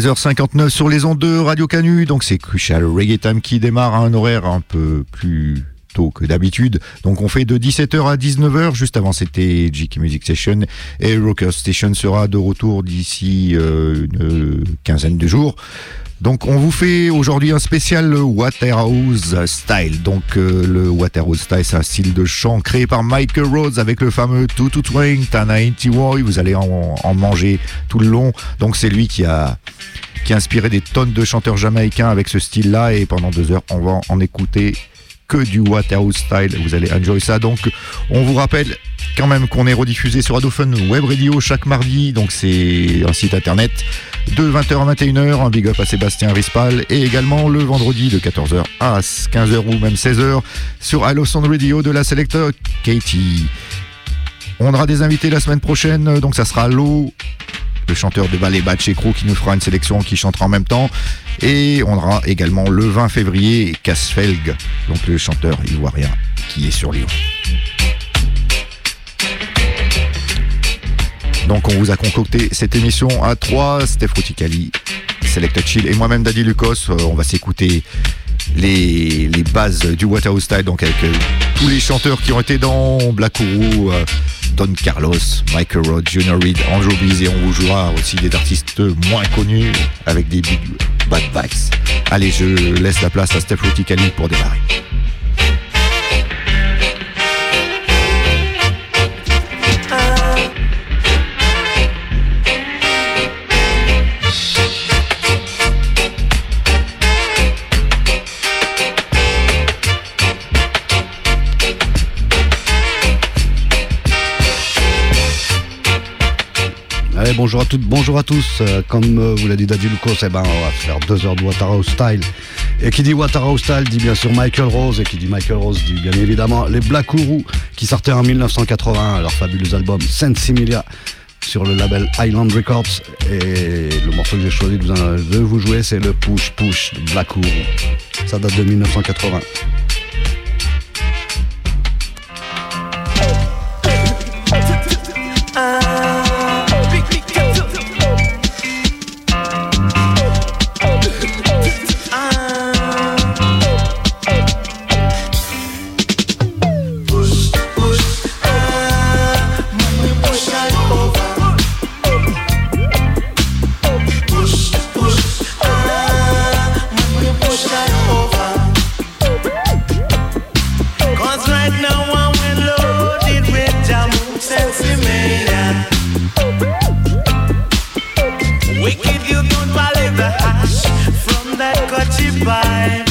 16h59 sur les ondes de Radio Canu, donc c'est Crucial Reggae Time qui démarre à un horaire un peu plus tôt que d'habitude. Donc on fait de 17h à 19h, juste avant c'était GK Music Session et Rocker Station sera de retour d'ici euh, une quinzaine de jours. Donc on vous fait aujourd'hui un spécial Waterhouse Style. Donc euh, le Waterhouse Style, c'est un style de chant créé par Michael Rhodes avec le fameux Tutu Twang, Tana Woy. Vous allez en, manger tout le long. Donc c'est lui qui a qui a inspiré des tonnes de chanteurs jamaïcains avec ce style-là. Et pendant deux heures, on va en écouter que du Waterhouse Style. Vous allez enjoy ça. Donc on vous rappelle quand même qu'on est rediffusé sur Fun Web Radio chaque mardi. Donc c'est un site internet de 20h à 21h, un big up à Sébastien Rispal, et également le vendredi de 14h à 15h ou même 16h sur Allo Sound Radio de la Selector Katie. On aura des invités la semaine prochaine, donc ça sera Lo, le chanteur de ballet Batch Crew qui nous fera une sélection qui chantera en même temps. Et on aura également le 20 février Casfelg, donc le chanteur ivoirien qui est sur Lyon. Donc on vous a concocté cette émission à 3, Steph Ruticali, Selecta Chill et moi-même Daddy Lucas. Euh, on va s'écouter les, bases du Waterhouse Style, donc avec euh, tous les chanteurs qui ont été dans Black Ouru, euh, Don Carlos, Michael Rod, Junior Reed, Andrew Bees et on vous jouera aussi des artistes moins connus avec des big bad backs. Allez, je laisse la place à Steph Ruticali pour démarrer. Bonjour à toutes, bonjour à tous. Euh, comme euh, vous l'a dit Daddy Lucas, eh ben, on va faire deux heures de Waterhouse Style. Et qui dit Waterhouse Style dit bien sûr Michael Rose. Et qui dit Michael Rose dit bien évidemment les Black Ouru qui sortaient en 1981 leur fabuleux album Sensimilia sur le label Island Records. Et le morceau que j'ai choisi de vous, jouer, c'est le Push Push de Black Ouru. Ça date de 1980. Bye.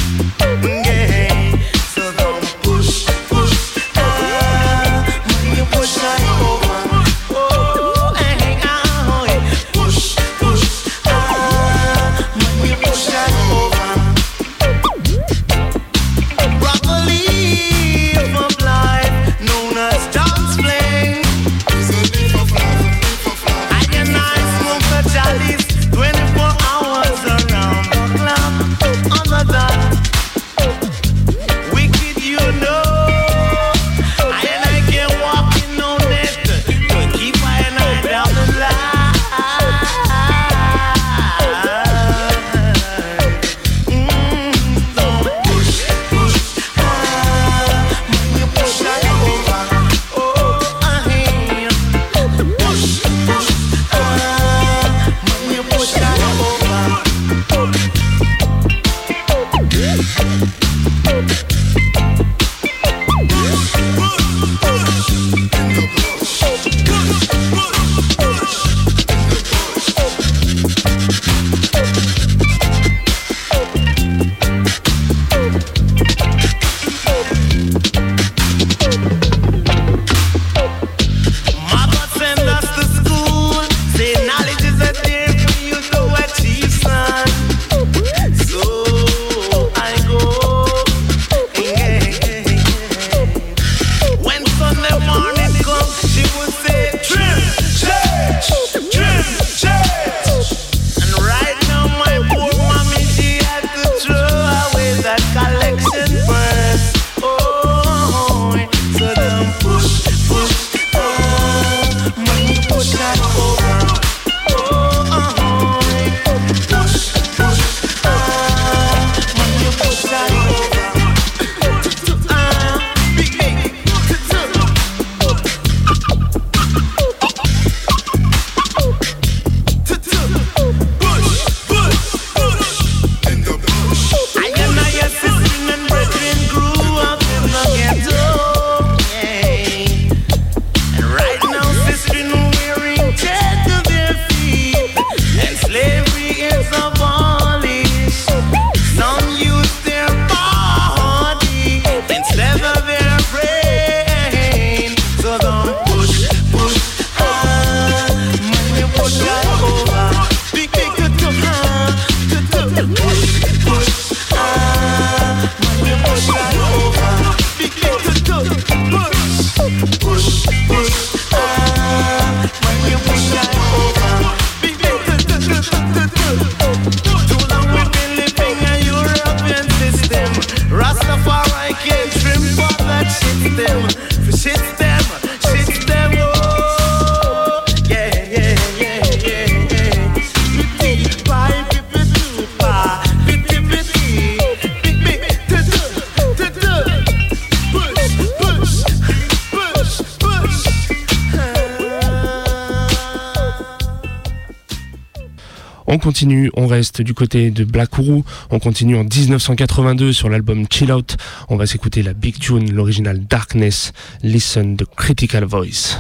On reste du côté de Black Ouru. On continue en 1982 sur l'album Chill Out. On va s'écouter la big tune, l'original Darkness. Listen the critical voice.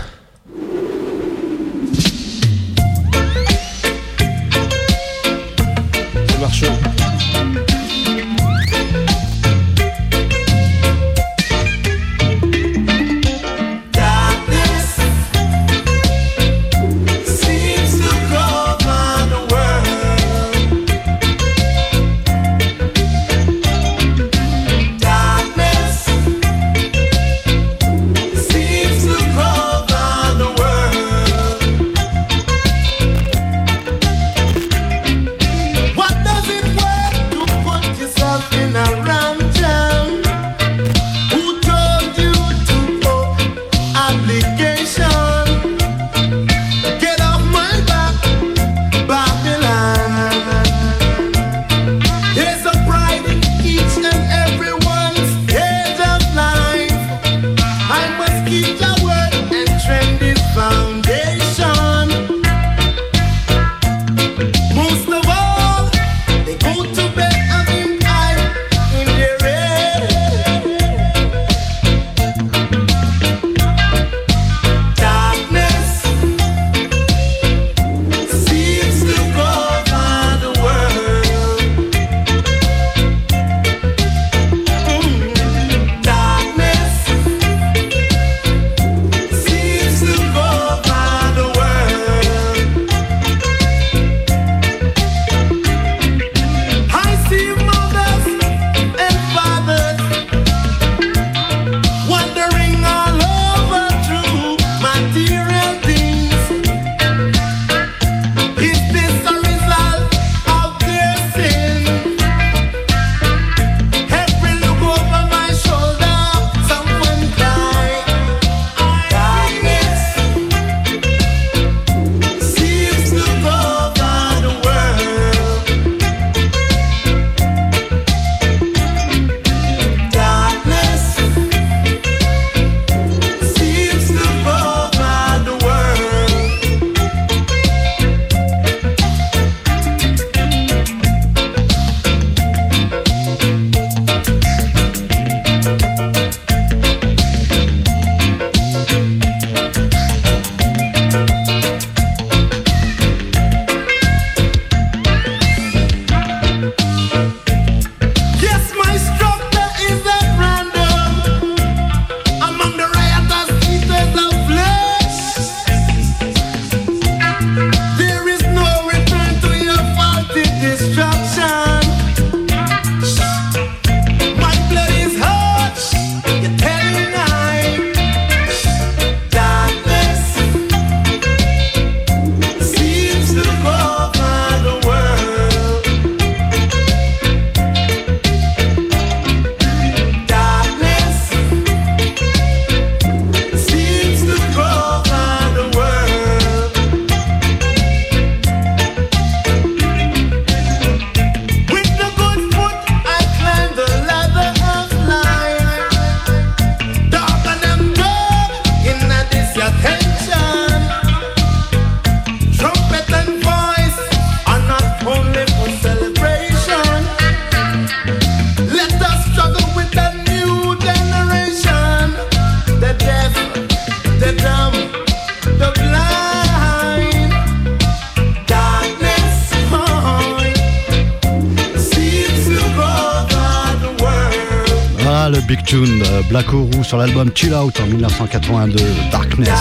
Sur l'album Chill Out en 1982, Darkness.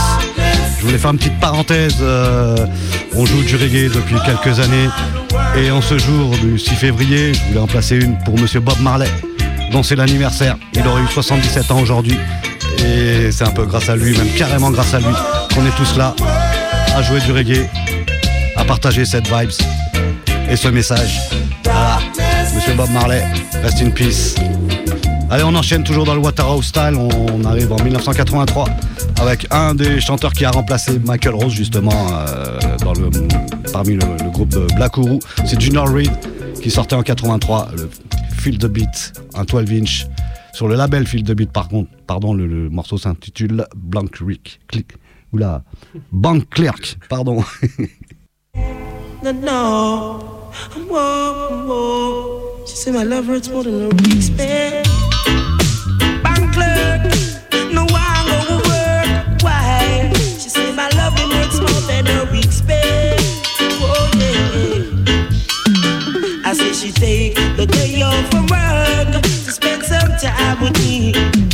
Je voulais faire une petite parenthèse. Euh, on joue du reggae depuis quelques années. Et en ce jour du 6 février, je voulais en placer une pour monsieur Bob Marley, dont c'est l'anniversaire. Il aurait eu 77 ans aujourd'hui. Et c'est un peu grâce à lui, même carrément grâce à lui, qu'on est tous là à jouer du reggae, à partager cette vibes et ce message. Voilà, monsieur Bob Marley, rest in peace. Allez, on enchaîne toujours dans le Waterhouse Style. On arrive en 1983 avec un des chanteurs qui a remplacé Michael Rose, justement, euh, parmi le, groupe Black Ouru. C'est Junior Reed qui sortait en 83 le Field the Beat, un 12 inch. Sur le label Field the Beat, par contre, pardon, le, morceau s'intitule Blank Rick. Oula, Bank Clerk, pardon. my more than a week's. she take the day off from work to spend some time with me.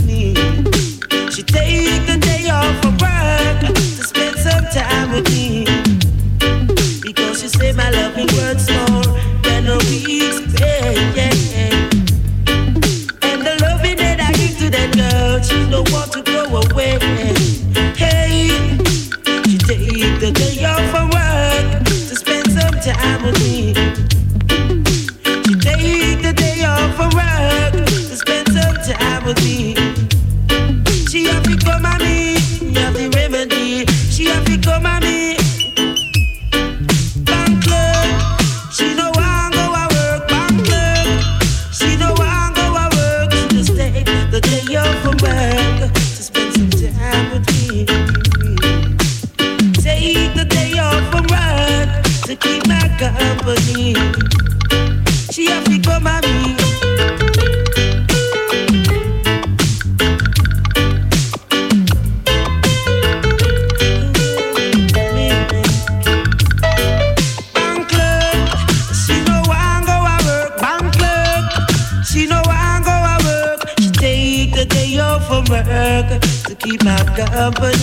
but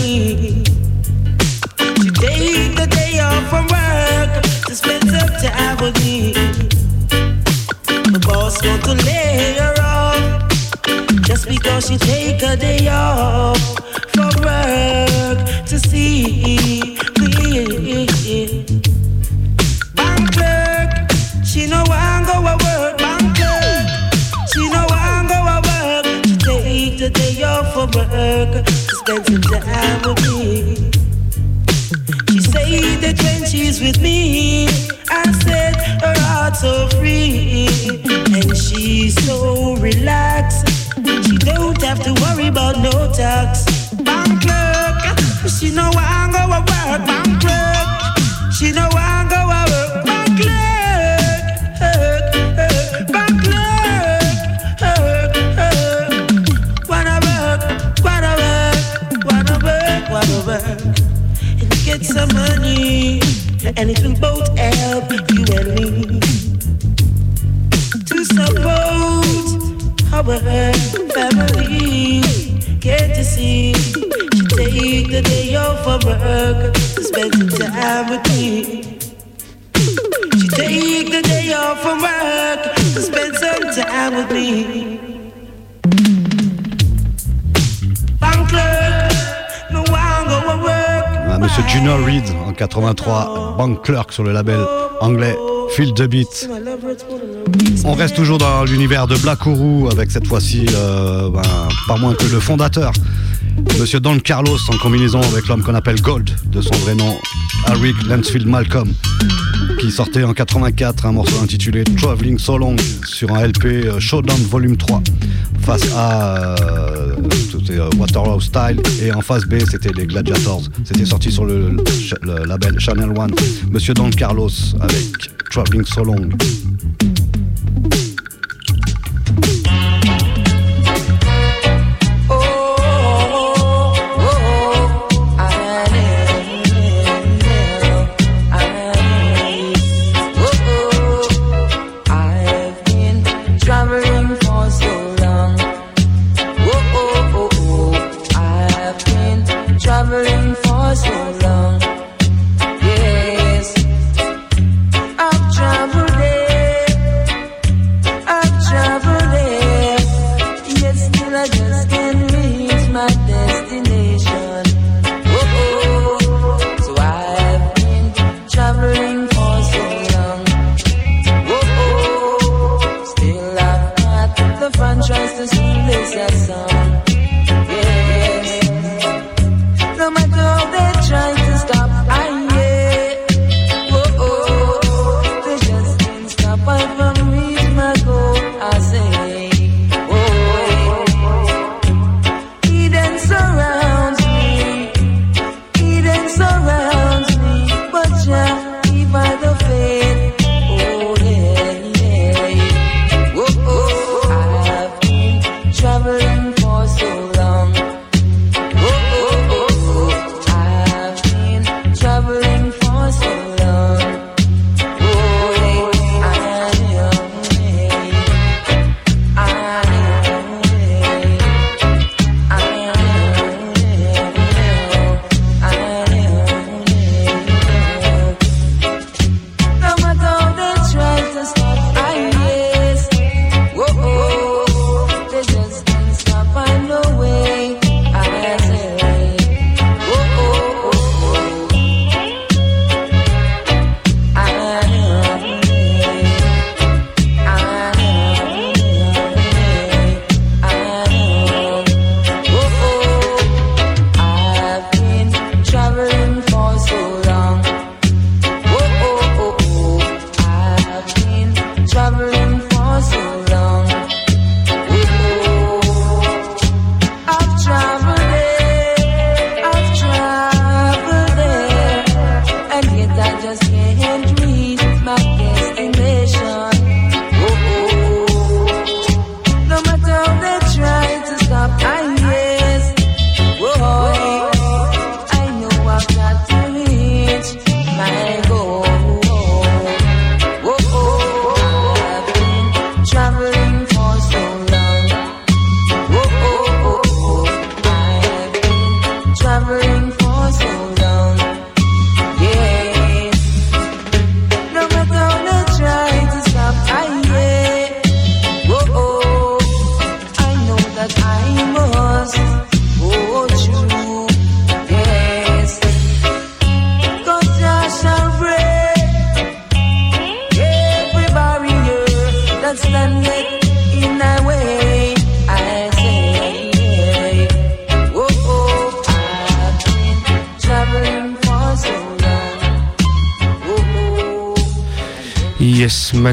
Monsieur Junior Reed en 83, Bank Clerk sur le label anglais Feel the Beat. On reste toujours dans l'univers de Black Ouru avec cette fois-ci euh, ben, pas moins que le fondateur, Monsieur Don Carlos en combinaison avec l'homme qu'on appelle Gold de son vrai nom, Harry Lansfield Malcolm, qui sortait en 84 un morceau intitulé Traveling So Long sur un LP euh, Showdown Volume 3 face A, euh, c'était euh, Waterhouse Style, et en face B, c'était les Gladiators. C'était sorti sur le, le label Channel One. Monsieur Don Carlos avec Traveling So Long.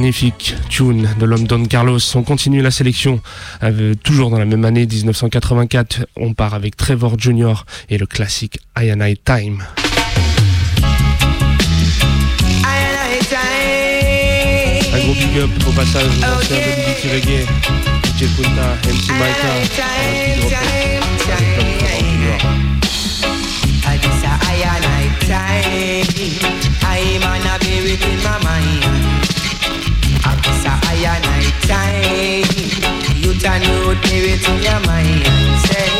Magnifique tune de l'homme Don Carlos. On continue la sélection, euh, toujours dans la même année 1984. On part avec Trevor Jr. et le classique I and I Time. Un gros big up au passage aux anciens de Liberty Reggae, DJ Punta, MC and I time. You turn you be within your mind. Say,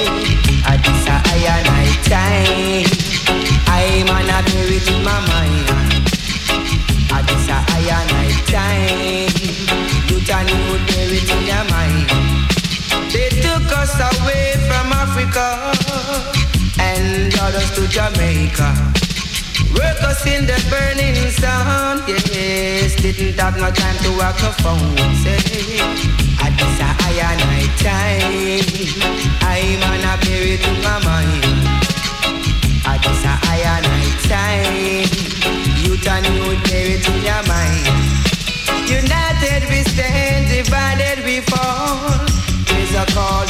a this a I and I time. I'm on a be within my mind. I and I time. Within your mind. They took us away from Africa and brought us to Jamaica. Work us in the burning sun, yes. Didn't have no time to walk no phone. Say, I just a I and I time. I'm on a period in my mind. I just a I and I time. Youth and youth, period in your mind. United we stand, divided we fall. There's a calling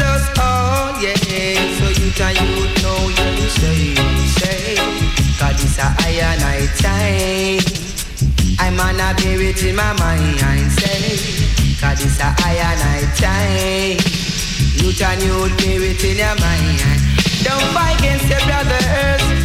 us all, oh, yeah. So you can you know you say, say. God is a I and I time. I'm on a spirit in my mind, I say. God is a and I time. You can you spirit in your mind. Don't fight against your brothers.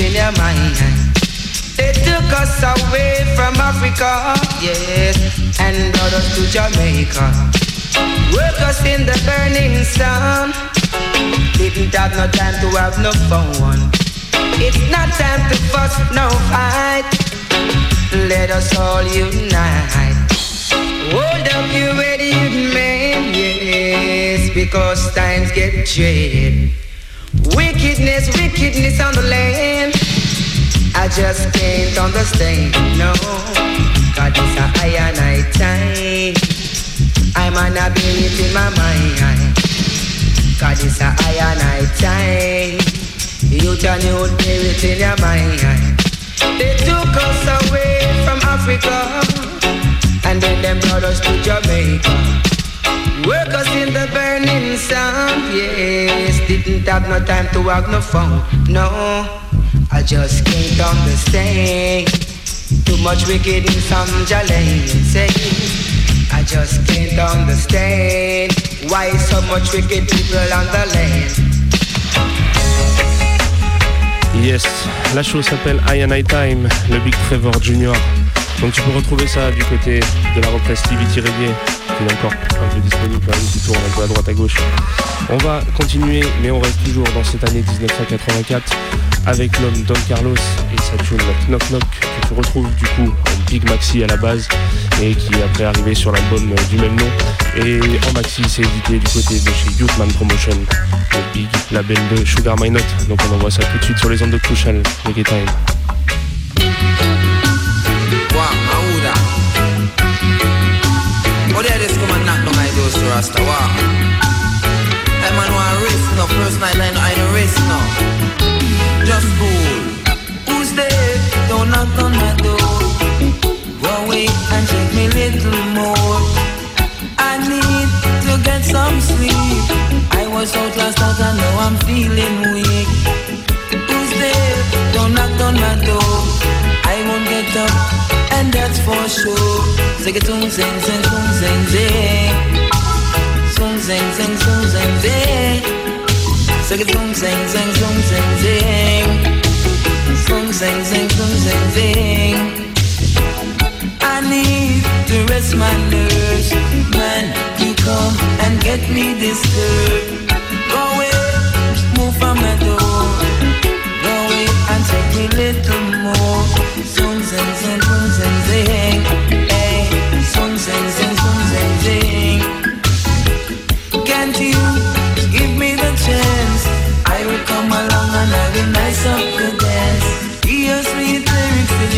Within your mind They took us away from Africa Yes And brought us to Jamaica Work us in the burning sun Didn't have no time to have no fun it's not time to fuss, no fight. Let us all unite. Hold up your ready man, yes, because times get dread. Wickedness, wickedness on the land. I just can't understand, no. God is a I and I time. I'm on a beat in my mind. God is a I and I time. You turn your spirit in your mind. They took us away from Africa and then them brought us to Jamaica. Work us in the burning sun, yes. Didn't have no time to walk no phone, no. I just can't understand. Too much wickedness on Jalen, say. I just can't understand why so much wicked people on the land. Yes, la chose s'appelle I and I Time, le Big Trevor Jr. Donc tu peux retrouver ça du côté de la represse Tivity Reggae, encore un peu disponible, tour un peu à droite à gauche. On va continuer, mais on reste toujours dans cette année 1984 avec l'homme Don Carlos et sa tune Knock Knock que tu retrouves du coup en Big Maxi à la base et qui est après arrivé sur l'album du même nom. Et en maxi, c'est édité du côté de chez Youthman Promotion, le big label de Sugar My Note. Donc on envoie ça tout de suite sur les ondes de Crucial, Reggae Time. Doors to Rasta, wow. Hey man, want risk no, first night line, I no risk no. Just cool. Who's there? Don't knock on my door. Go away and check me little more. I need to get some sleep. I was out last night and now I'm feeling weak. Who's there? Don't knock on my door. I won't get up, and that's for sure. Sing it, sing, sing, sing, sing, sing, sing, sing. Sing it, sing, sing, sing, sing, sing, sing. Sing, sing, sing, sing, sing, sing. I need to rest my nerves. Man, you come and get me disturbed. Go away, move from my door. Go away and take me little more. Song, sing, sing, sing, sing, sing.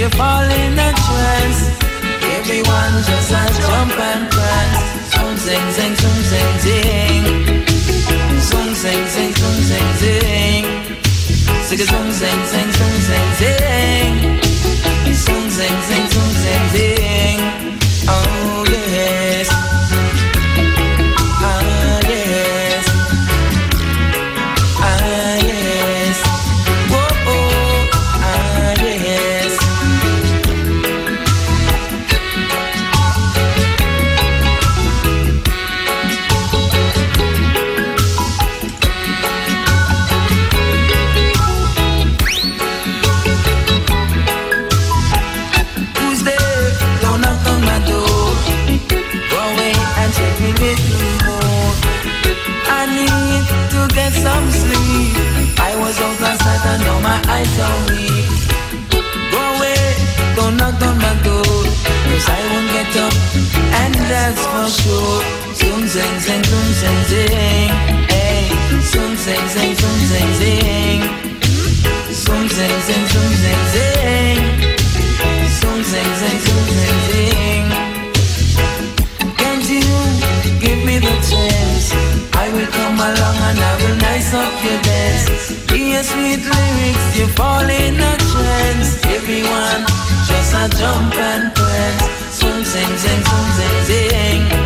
you fall in a trance. Everyone just a jump and prance. Zoom zing zing zoom zing zing. Zoom zing zing zoom zing zing. Zig zoom zing zing zoom zing zing. Up your dance. Sweet lyrics, you fall in a trance. Everyone just a jump and prance. Zoom, zing, zing, zoom, zing.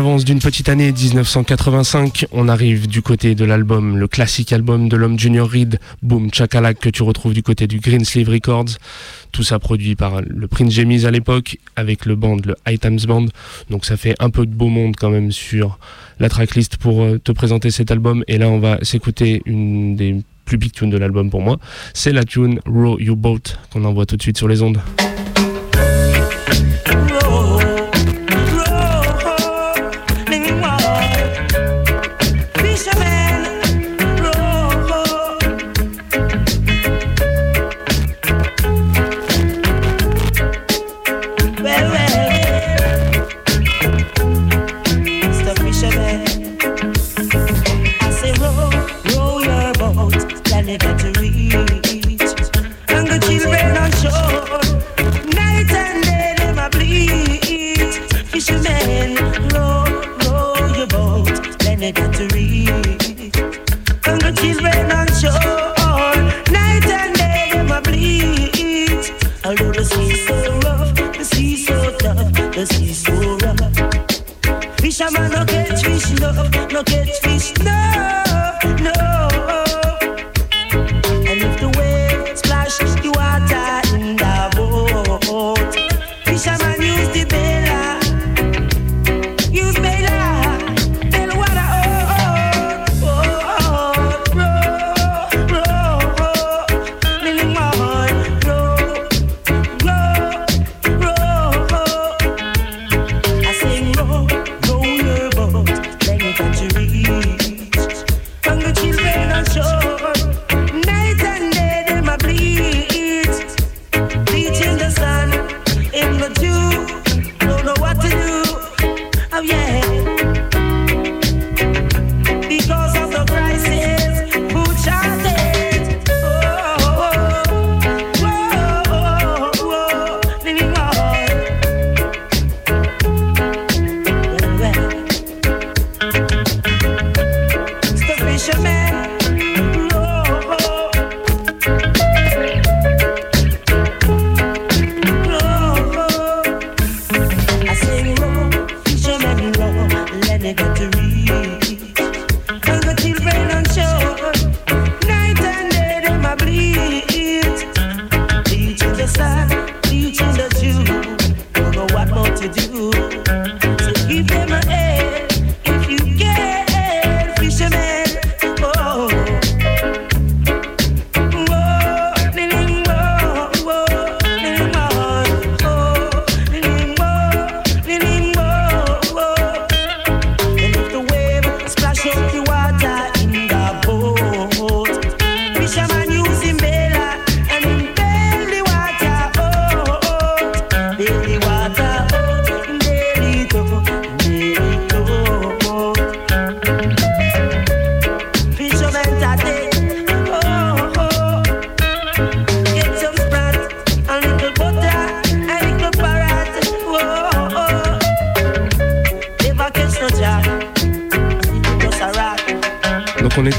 Avance d'une petite année 1985, on arrive du côté de l'album, le classique album de l'homme Junior Reed, Boom Chakalak, que tu retrouves du côté du Greensleeve Records. Tout ça produit par le Prince Jamies à l'époque, avec le band, le High Times Band. Donc ça fait un peu de beau monde quand même sur la tracklist pour euh, te présenter cet album. Et là, on va s'écouter une des plus big tunes de l'album pour moi. C'est la tune Row You Boat qu'on envoie tout de suite sur les ondes. Fisherman no catch fish, no, no catch fish,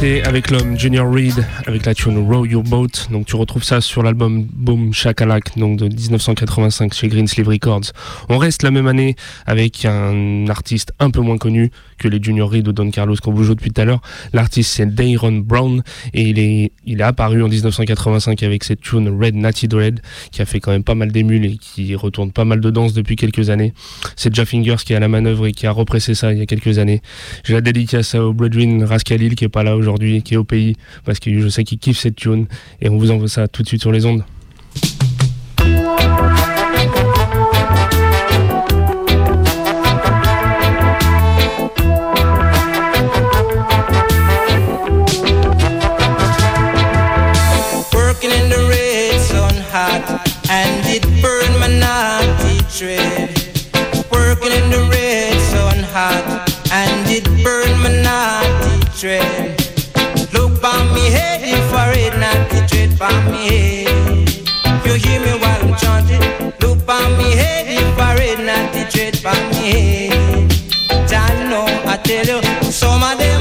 avec l'homme Junior Reed avec la tune Row Your Boat. Donc tu retrouves ça sur l'album Boom Shakalak donc de 1985 chez Greensleeve Records. On reste la même année avec un artiste un peu moins connu que les Junior Reed ou Don Carlos qu'on vous joue depuis tout à l'heure. L'artiste c'est Dayron Brown et il est, il est apparu en 1985 avec cette tune Red Natty Dread qui a fait quand même pas mal d'émules et qui retourne pas mal de danse depuis quelques années. C'est Jeff Fingers qui est à la manœuvre et qui a repressé ça il y a quelques années. J'ai la dédicace au Bredwin Rascalil qui est pas là aujourd'hui, qui est au pays parce que je sais qu'il kiffe cette tune et on vous envoie ça tout de suite sur les ondes. You hear me while I'm chanting? Look me head, infrared naughty tread by me. Jah know I tell you, some of them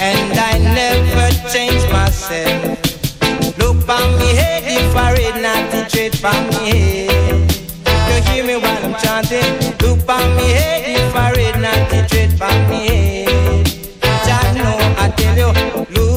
and I never change myself. Look by me head if I read not the trade by me head. You hear me while I'm chanting. Look by me head if I read not the trade by me head. Jah know I tell you, look,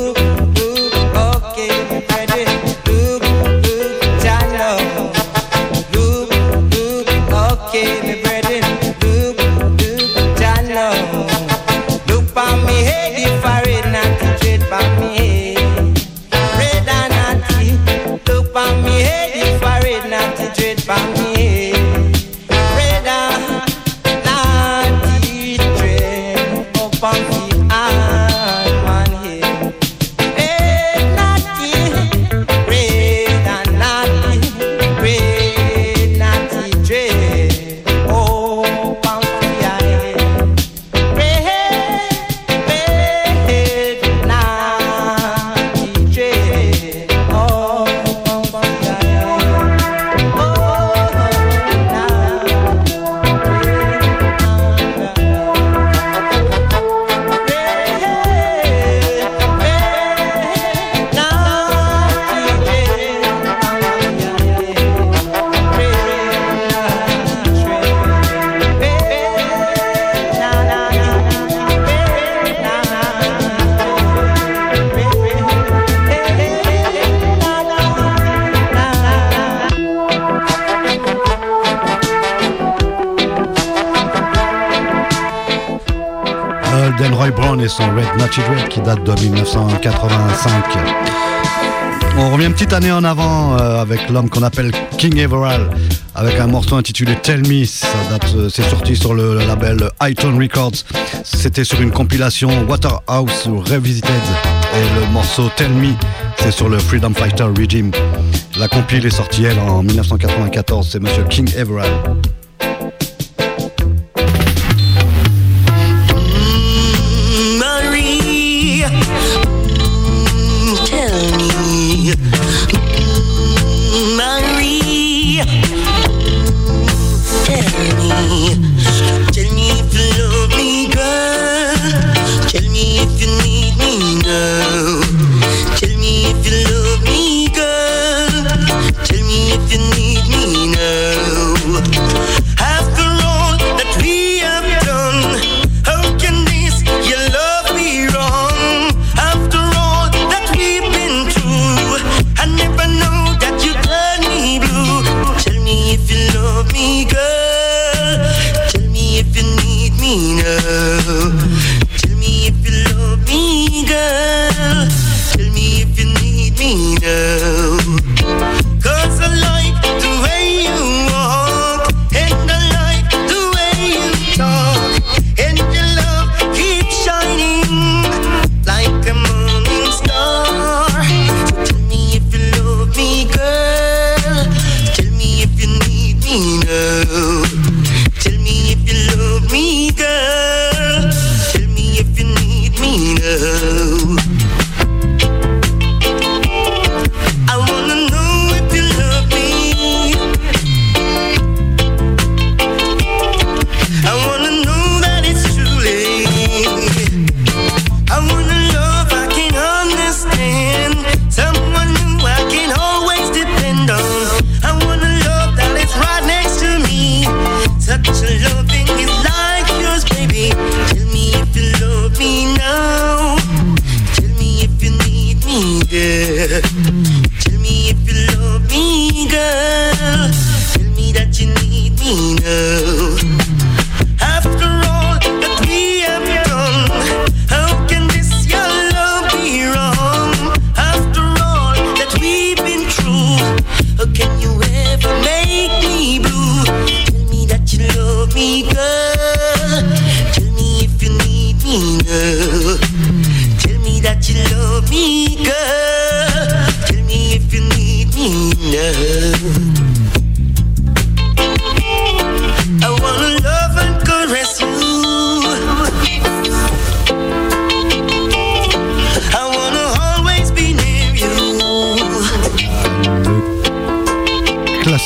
Qui date de 1985. On revient une petite année en avant euh, avec l'homme qu'on appelle King Everall avec un morceau intitulé Tell Me. Euh, c'est sorti sur le, le label iTunes Records. C'était sur une compilation Waterhouse Revisited et le morceau Tell Me c'est sur le Freedom Fighter Regime. La compile est sortie elle en 1994. C'est Monsieur King Everall.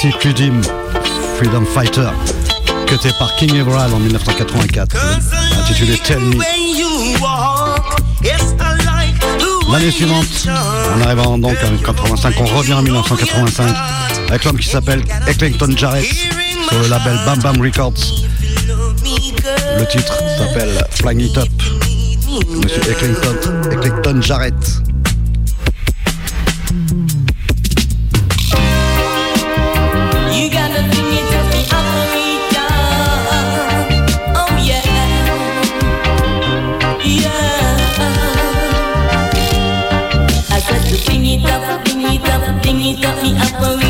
Nancy Creedim, Freedom Fighter, cuté par King Everall en 1984, intitulé Tell Me. L'année suivante, en arrivant donc en 1985, on revient en 1985 avec l'homme qui s'appelle Eckleton Jarrett sur le label Bam Bam Records. Le titre s'appelle Flying It Up. Monsieur Eckleton, Eckleton Jarrett. fi apple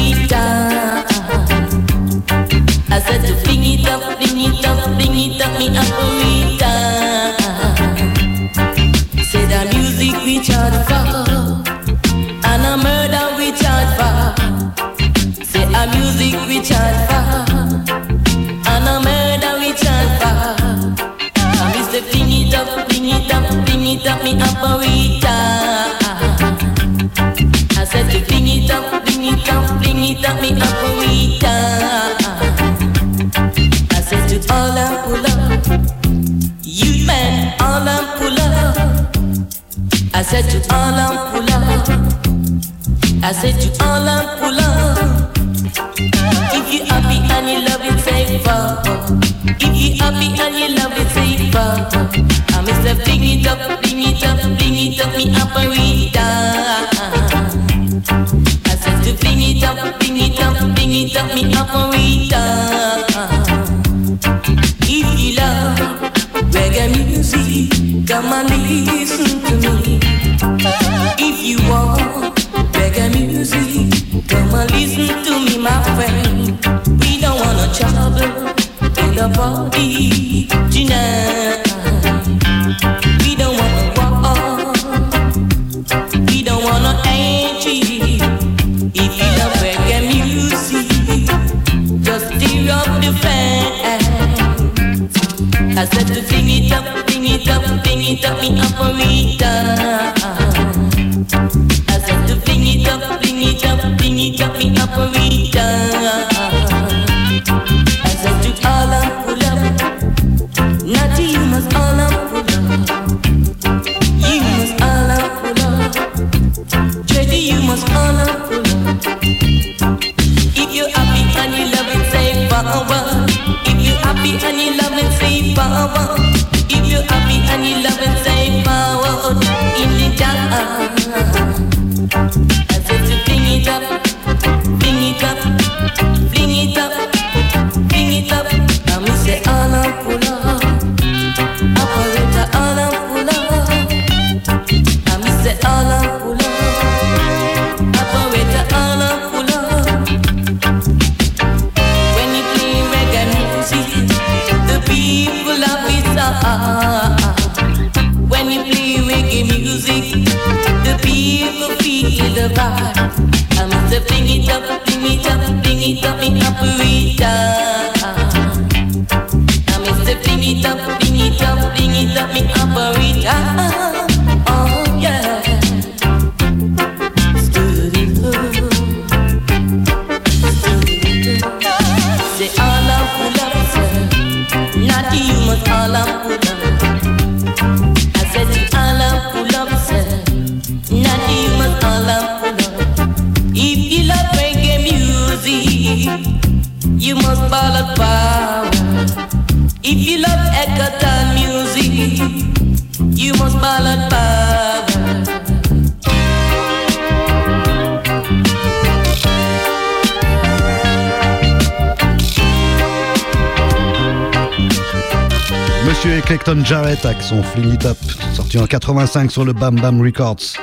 Eclecton Jarrett avec son Fling It Up, sorti en 85 sur le Bam Bam Records.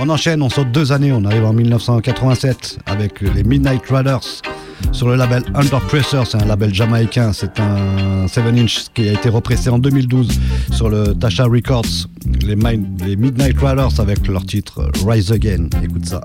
On enchaîne, on saute deux années, on arrive en 1987 avec les Midnight Riders sur le label Under Pressure, c'est un label jamaïcain, c'est un 7 inch qui a été repressé en 2012 sur le Tasha Records, les, les Midnight Riders avec leur titre Rise Again, écoute ça.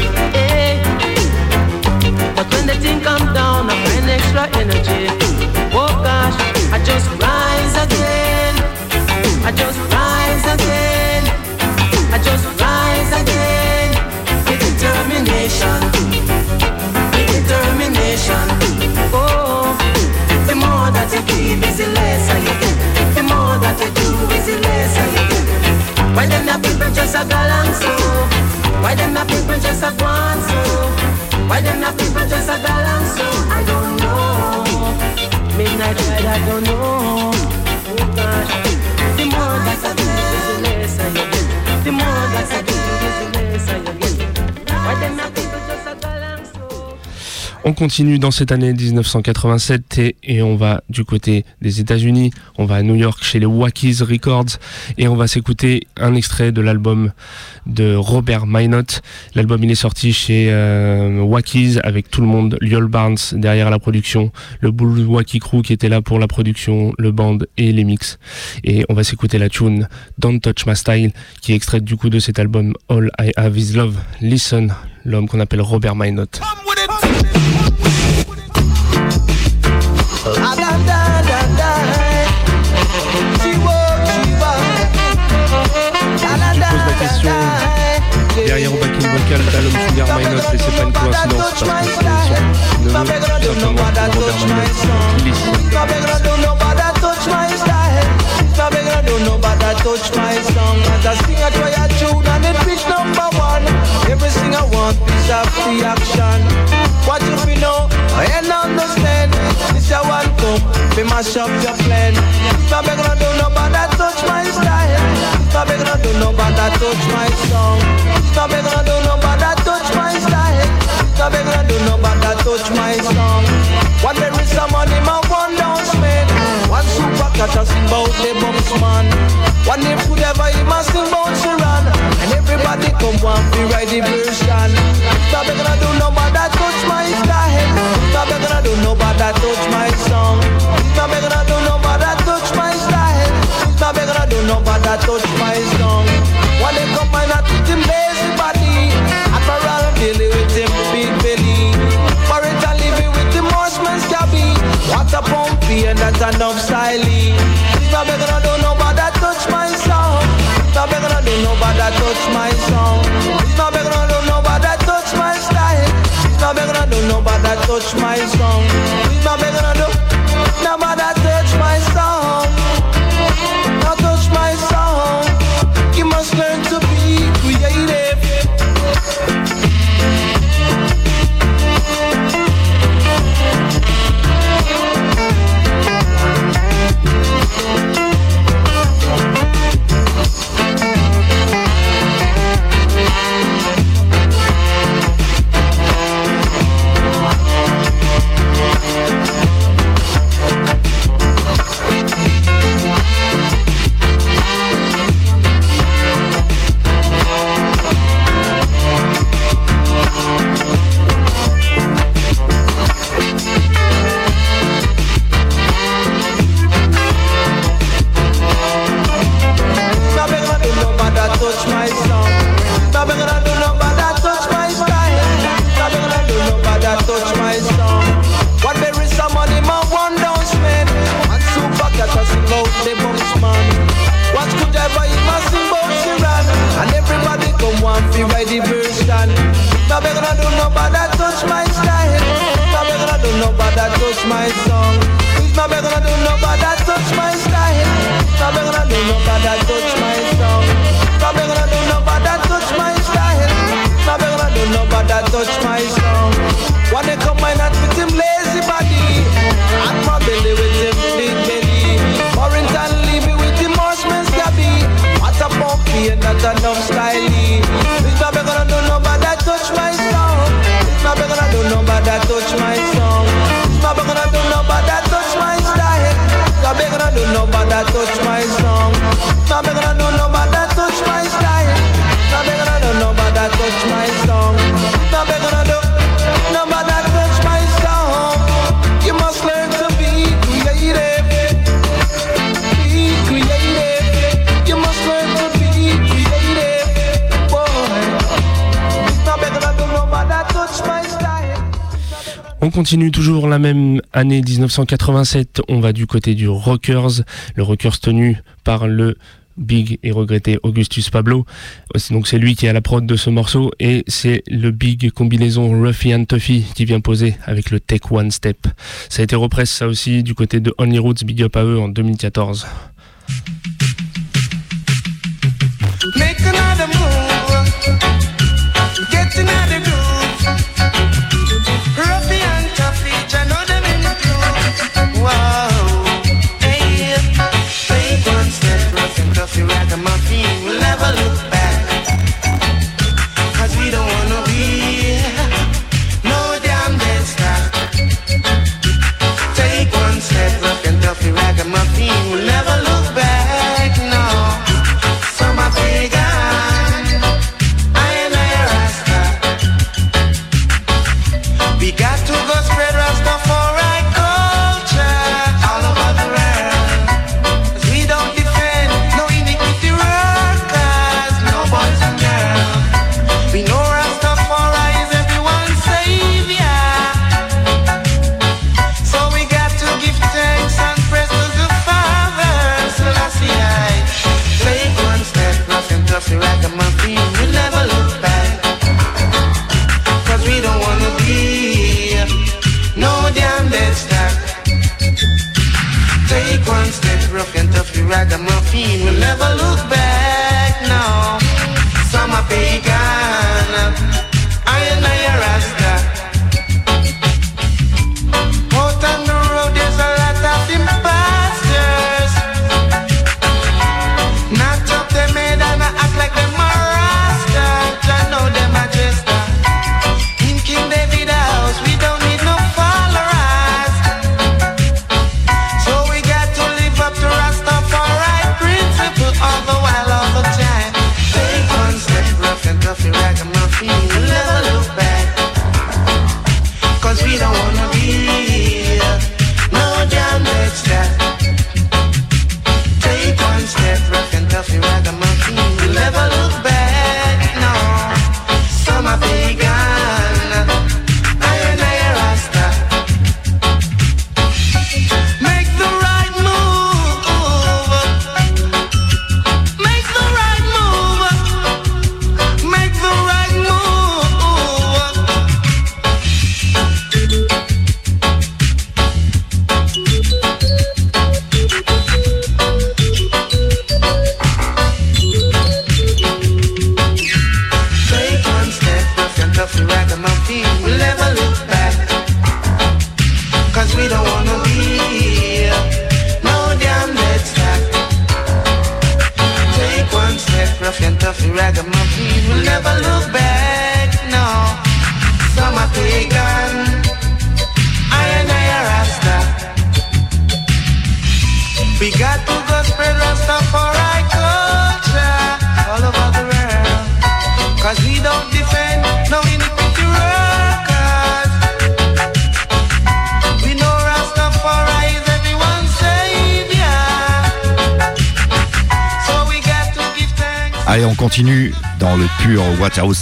Eh, eh. But when the thing come down, I find extra energy. Oh gosh, I just rise again. I just rise again. I just rise again. Determination. Determination. Oh, the more that you give is the less I get. The more that you do is the less I get. Why them the people just a galang so? Oh. Why them not people just a one so? Why them not people just a balance so? I don't know. Midnight ride, I don't know. Oh God. The more that I do, the less I get. The more that I do, the less I get. Why them not On continue dans cette année 1987 et, on va du côté des États-Unis. On va à New York chez les Wackies Records et on va s'écouter un extrait de l'album de Robert Minot. L'album il est sorti chez euh, Wackies avec tout le monde, Liol Barnes derrière la production, le Bull Wacky Crew qui était là pour la production, le band et les mix. Et on va s'écouter la tune Don't Touch My Style qui est extraite du coup de cet album All I Have Is Love. Listen, l'homme qu'on appelle Robert Minot. Vocal d'Alum Sugar Minott et c'est pas une coïncidence parce que c'est son neveu simplement Robert touch my song As I sing a try a tune and it reach number one Everything I want is a reaction What if you know and understand A one come, be mash up your plan. No beg no do nobody touch my style. No beg no do nobody touch my song. No beg no do nobody touch my style No beg no do nobody touch my song. When there is some money my one don't spend. One super catch us about the bumps man. One if could ever he must sing about run And everybody come one be ride the version No beg no do nobody touch my style. No beg no do nobody touch my song. No beg no do nobody touch my style. No beg no do nobody touch my song. When they come and at him lazy body. Apparel daily with him cabby Water pumpy and that's enough styling. No beg no do nobody touch my song No beg no do nobody touch my song No beg no do nobody touch my style. No beg no do nobody touch my song No beg no do No beg no do touch continue toujours la même année 1987, on va du côté du Rockers, le Rockers tenu par le big et regretté Augustus Pablo. Donc c'est lui qui est à la prod de ce morceau et c'est le big combinaison Ruffy and Tuffy qui vient poser avec le Take One Step. Ça a été represse ça aussi du côté de Only Roots, big up à eux en 2014.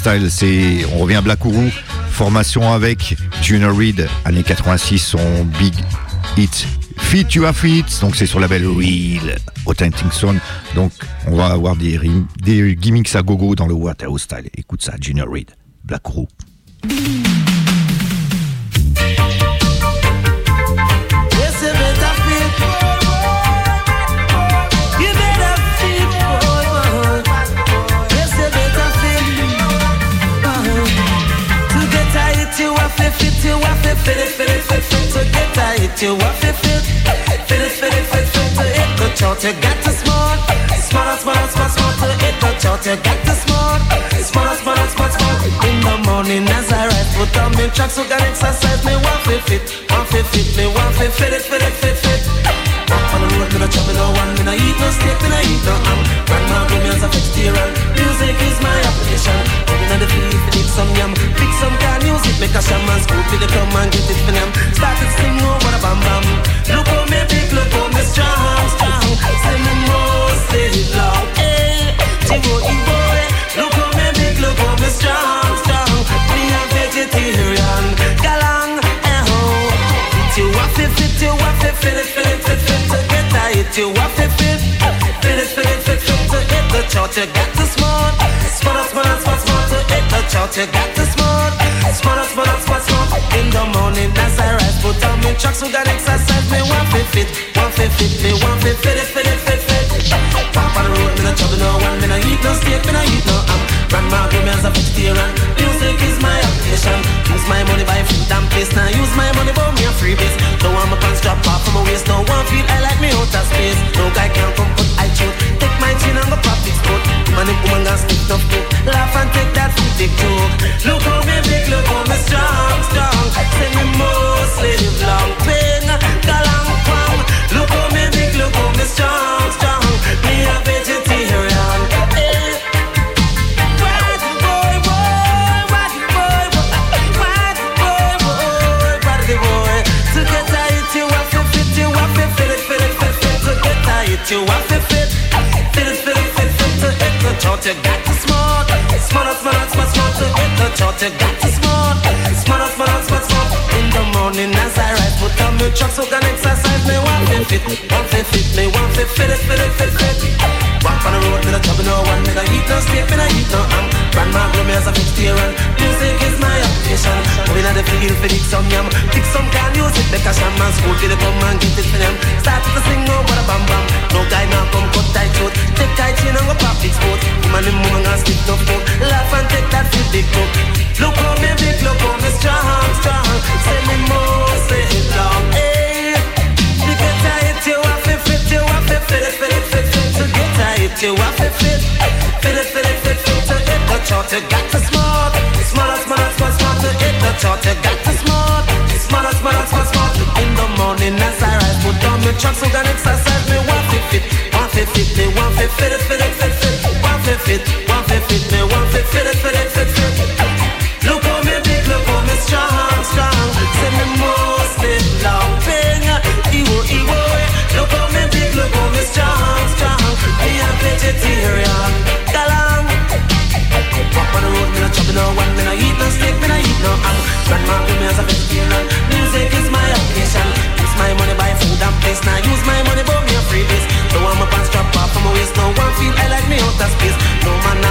On revient à Black Ouru, formation avec Junior Reed, année 86, son big hit Fit You Are Fit. Donc c'est sur la belle Real Authentic Sound. Donc on va avoir des, des gimmicks à gogo dans le Waterhouse Style. Écoute ça, Junior Reed, Black you have to fit Fit it, fit it, fit it. To hit the chart, you got to smart Smart, smart, smart, smart. To hit the chart, you got to smart Smart, smart, smart, smart. In the morning as I rise, put on me tracks, so got exercise. Me want to fit, want to fit, me want to fit it, fit it, fit, fit. Walk on the road, me no trouble, no one, me no eat no steak, me no eat no ham. Grandma give me as a vegetarian. Music is my application. On the field, pick some yam, pick some can music, make a shaman scoop, the come and get it for them. Start to sing, oh what a bam bam. Look how me big, look how me strong, strong. Say me more, say it loud, eh. Ibo, eh. Look how me big, look how me strong, strong. Me a vegetarian, galang, eh ho. Fit you up, fit, fit you up, fit, fit it, fit it, fit, fit to get a hit you up, fit, fit. Fit it, fit it, fit, fit to hit the chart, you got to smart. Smart, smart, smart, chart, you got to smart. Smart, smart, smart, smart. In the morning as I rise, put on me tracks, so got exercise, me want fit, fit, want fit, fit, me want fit, fit it, fit it, fit, fit. Walk on the road, me no trouble, no one, me no eat no steak, me no eat no ham. Grandma give me as a vegetarian. Music is my occupation. Use my money buy food and place. Now use my money buy me a free base. Don't want my pants drop off from my waist. Don't want feel I like me out of space. No guy can come I. Take my chin and go pop this foot. Man, if woman got stick tough too. Laugh and take that big joke. Look how me big, look how me strong, strong. Say me mostly live long pain. Galang pam. Look how me big, look how me strong, strong. Me a vegetarian. Eh. White boy, To chart, you got to smart, smart, smart, smart, smart. To hit the you got to smart, smart, smart, smart, smart. In the morning as I rise, put on my truck so can exercise. Me want to fit, want to fit, me want to fit it, fit it, fit, fit. Walk on the road, me no trouble, no one, me eat no steak, me no eat no ham. Grandma grow me as a vegetarian. Music is my occupation. Moving at the field for dig some yam, pick some can music, make a shaman school for the come and get it for them. Start to sing oh, over the bam bam. No guy now come cut tight throat, take tight chain and go pop big sport. Woman and woman gonna stick tough foot, laugh and take that fit big book. Look how me big, look how me strong, strong. Say me more, say it loud, hey. To get a hit, you have to fit, you have to fit it, fit it, fit it. To get a hit, you have to fit, fit it, fit it, fit it. Chart, you got to smart, smart, smart, smart, smart. To hit the chart, you got to smart, smart, smart, smart, smart. In the morning as I rise, put on my tracks, so got exercise. Me want to fit, want to fit, me to fit it, fit it, fit it. Want to fit, want to fit, me want to fit it, fit it, fit Music is my occupation. My money place. A off my waist. No one feel like me space. No my.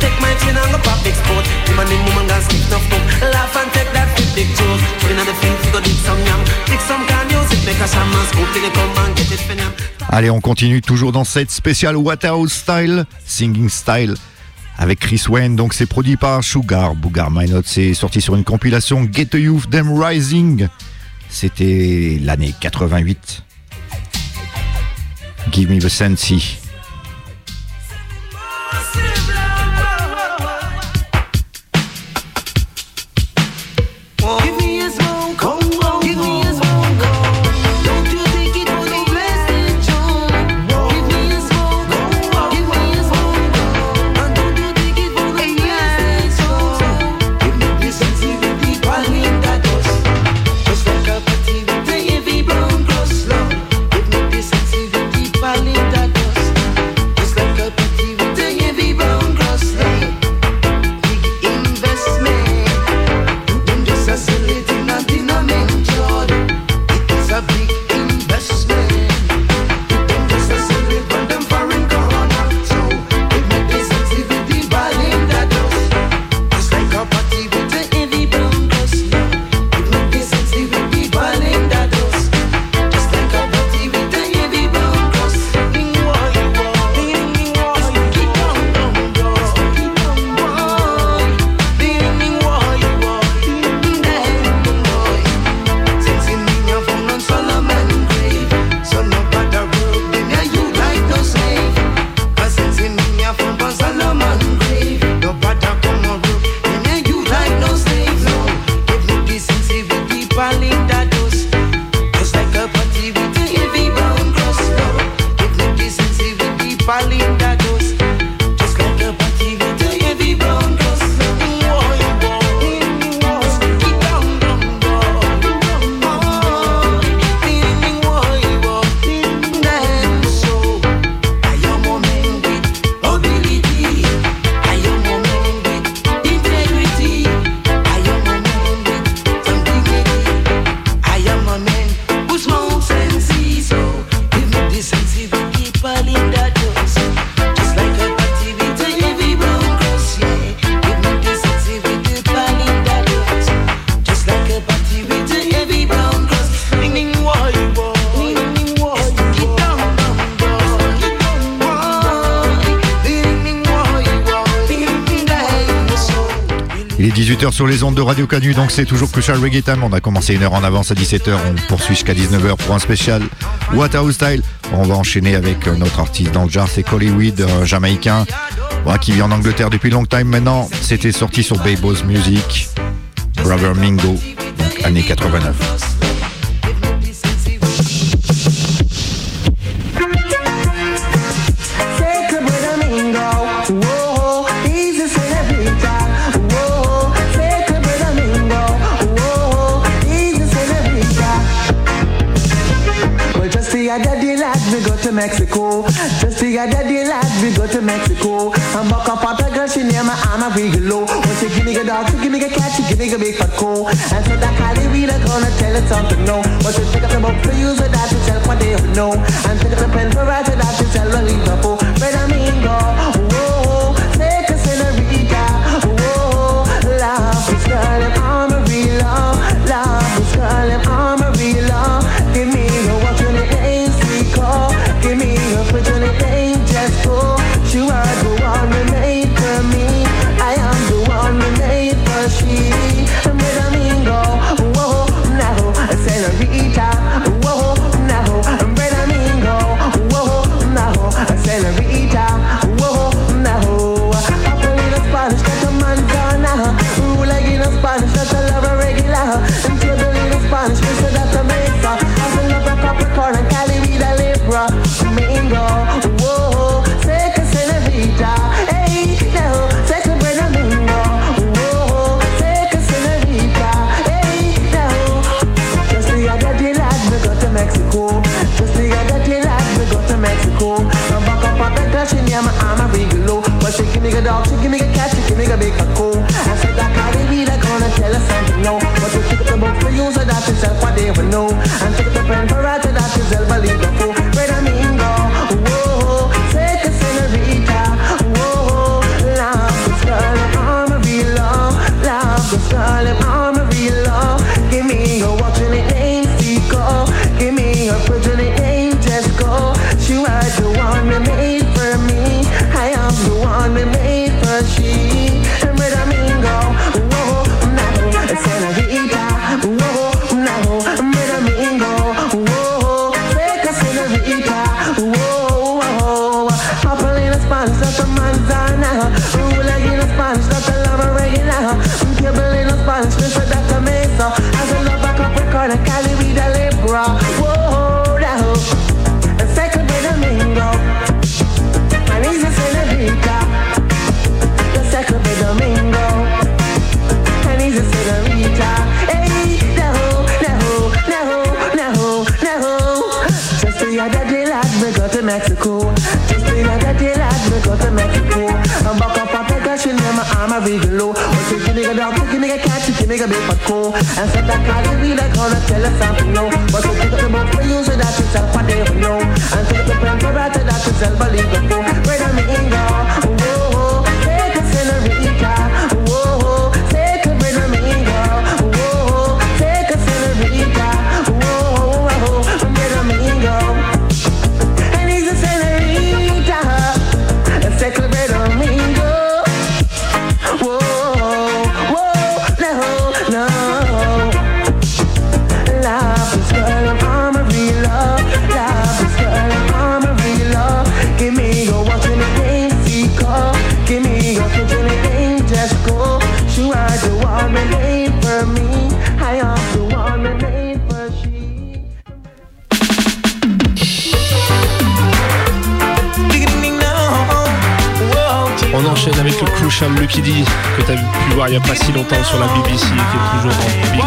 Take my chin and go pop big sport. Him and him woman gonna stick no foot. Laugh and take that fit big joke. Put in the field, we go dig some yam. Dig some can music, make a shaman scoop. Till they come and get it for them. Allez, on continue toujours dans cette spéciale Waterhouse Style, Singing Style, avec Chris Wayne. Donc c'est produit par Sugar Bougar My Note. C'est sorti sur une compilation Get the Youth Them Rising. C'était l'année 88. Give me the Sensi. sur les ondes de Radio Canu, donc c'est toujours Crucial Reggae On a commencé une heure en avance à 17h, on poursuit jusqu'à 19h pour un spécial What House Style. On va enchaîner avec notre artiste dans le genre, c'est Collywood, euh, jamaïcain, qui vit en Angleterre depuis longtemps maintenant. C'était sorti sur Babos Music, Brother Mingo, donc année 89. gimme, a big fat call, And so that Kylie reader gonna tell it something no. But she pick up the book for use without to tell what they know. And pick up the pen for writing that to tell the leader for. But I mean, girl. And said that call we like gonna tell us something, no. But pick up the book for you, so that tell what they don't know. And take the pen for that, that you tell Hicham Lukidi, que tu as pu voir il n'y a pas si longtemps sur la BBC, qui est toujours en big.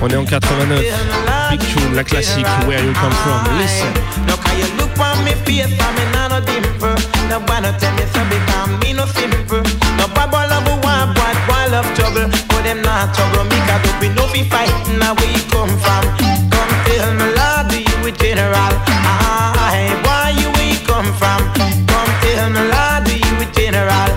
On est en 89, Big Tune, la classique Where You Come From, listen. You a general. I, why you you come from? Come tell me, Lord, you a general.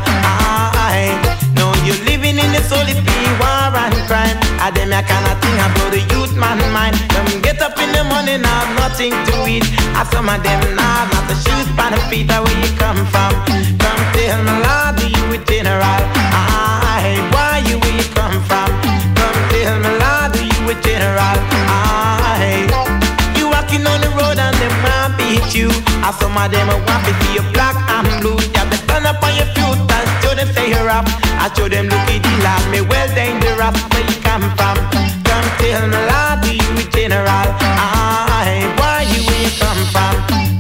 I, know you living in the solid war and crime. I them I cannot think about the youth man mind. Them get up in the morning, have nothing to eat. And some of them now not the shoes by the feet. Where you come from? Come tell me, Lord, you a general. I, why you you come from? Come tell me, Lord, you a general. I, you walking on the road and them want beat you. And some of them want to see you black and blue. You have to turn up on your feet and show them say you're up. I show them look at the lad, me well dangerous. Where you come from? Come tell me, Lord, you a general. I, why you where you come from?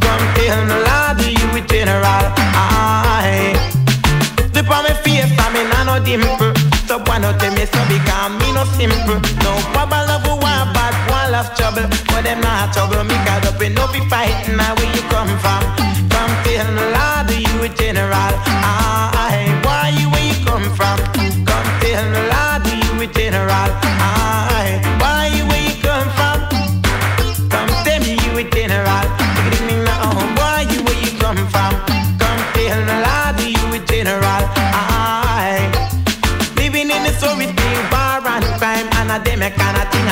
Come tell me, Lord, you a general. I, the on me face, I mean I no dimple. So why not tell me so because me no simple. No baba love a love trouble. But them not trouble me cause up in no be fighting now where you come from. Come tell me Lord you a general. Ah, I why you where you come from? Come tell me Lord you a general. Ah, I why you where you come from? Come tell me you a general. Now why you where you come from? Come tell me Lord you a general. Ah, I living in the thing, bar and crime, and a them a kind of thing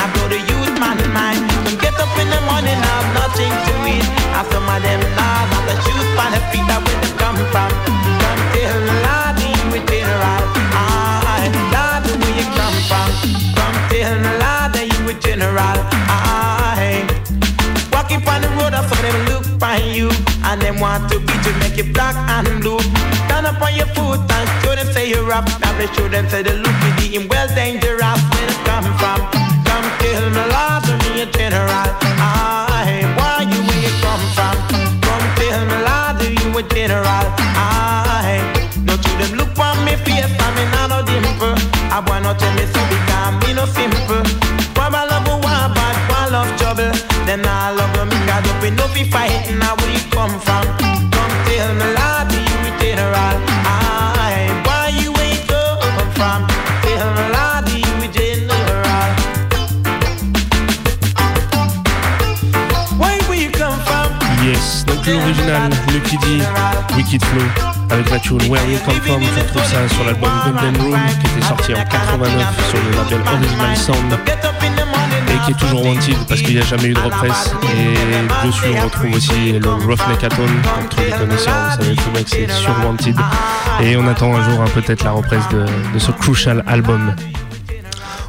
And them want to beat you, make you black and blue Stand up on your foot and show them say you're up. Now they show them say they look at him well dangerous be fighting Now where you come from? Come tell me Lord, do you a general? I, why you where you come from? Tell me Lord, do you a general? Why where you come from? Yes, donc l'original Lucky D, Wicked Flow, avec la tune Where You Come From, retrouves ça sur l'album Golden Room, qui était sorti en 89 sur le label Original Sound, et qui est toujours wanted parce qu'il n'y a jamais eu de represse. Et dessus, on retrouve aussi le Roughneck Atone, pour tous les connaisseurs, vous savez, tout mec, c'est sur wanted. Et on attend un jour hein, peut-être la represse de ce crucial album.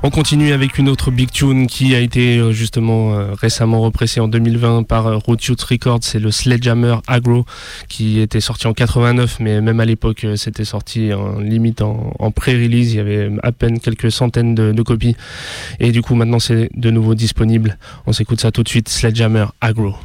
On continue avec une autre big tune qui a été euh, justement euh, récemment repressée en 2020 par euh, Road Youth Records, c'est le Sledgehammer Agro qui était sorti en 89 mais même à l'époque euh, c'était sorti en limite en, pré-release, il y avait à peine quelques centaines de, copies et du coup maintenant c'est de nouveau disponible. On s'écoute ça tout de suite, Sledgehammer Agro.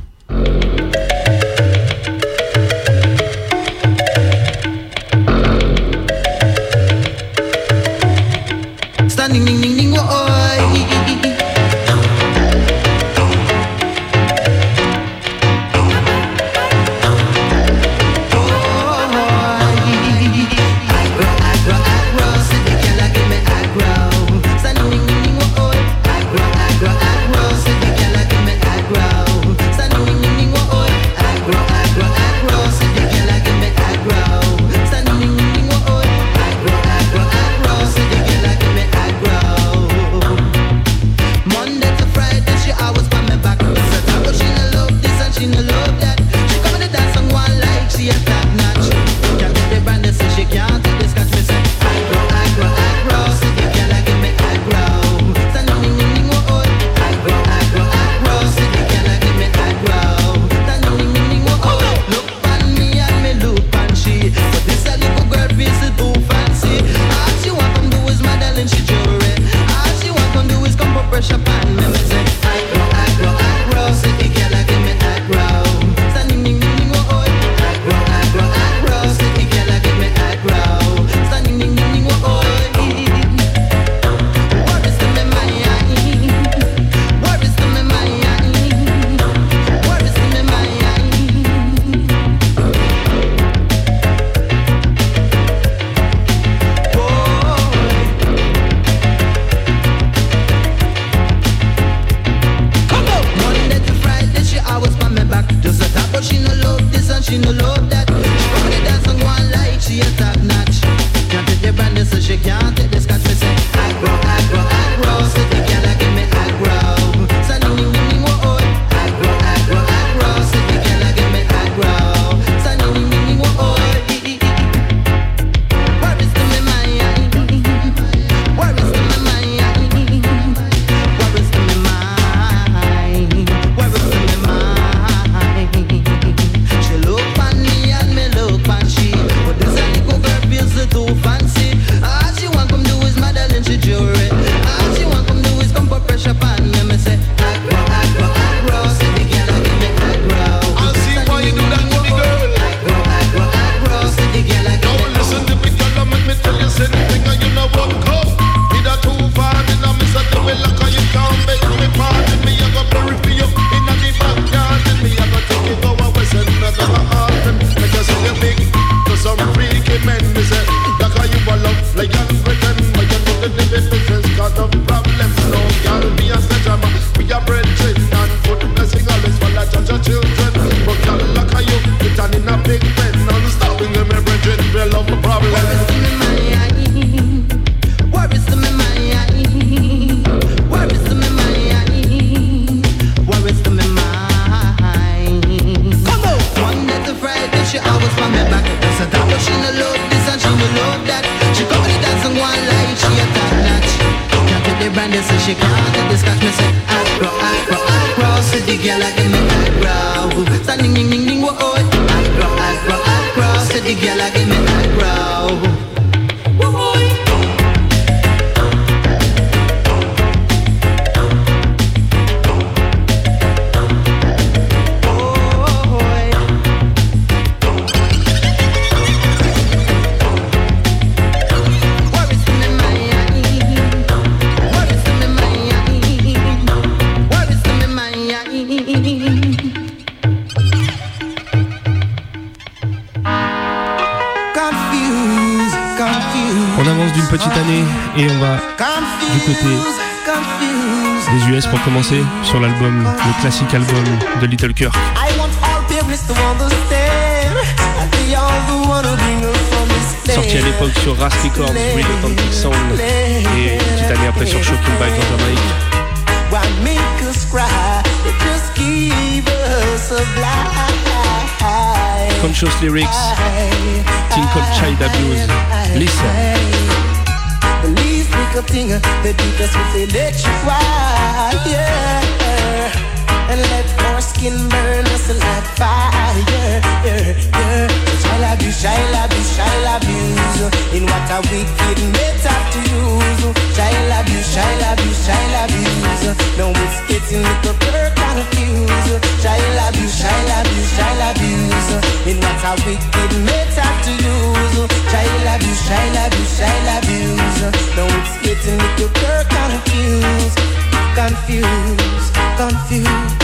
commencer sur l'album, le classique album de Little Kirk. Sorti à l'époque sur Ras Records, Real Authentic Sound, et une petite année après sur Shocking by Jamaïque. Conscious Lyrics, Tinkle Child Abuse, Listen. police pick up thing, they beat us with electric wire. And let our skin burn us like fire. Yeah, yeah. Child abuse, child abuse, child abuse. In what a wicked method to use. Child abuse, child abuse, child abuse. Now it's getting little confused Shall abuse, shall abuse, shall abuse In what a wicked method to use. Shall abuse, shall abuse, shall abuse Now it's getting little girl confused. Confused, confused.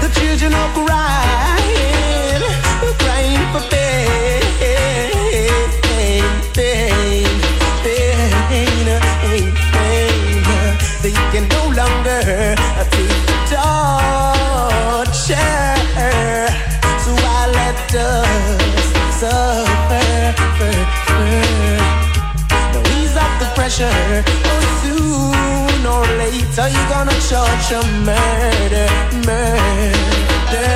The children are crying, crying for pain, pain, pain, pain, pain. They can no longer so I let us suffer. Now ease the pressure, oh soon or later you're gonna charge a murder, murder.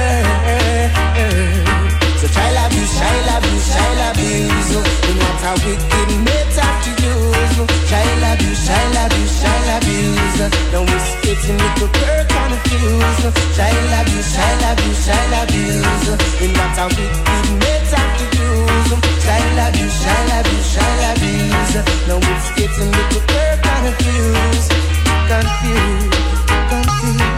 So child abuse, child abuse, child abuse, no matter wicked method to use. Child abuse, child abuse, child abuse. Now we getting little girl confused. Child abuse, child abuse, child abuse, no matter wicked method to use. Child abuse, child abuse, child abuse. Now it's getting little girl confused, confused, confused.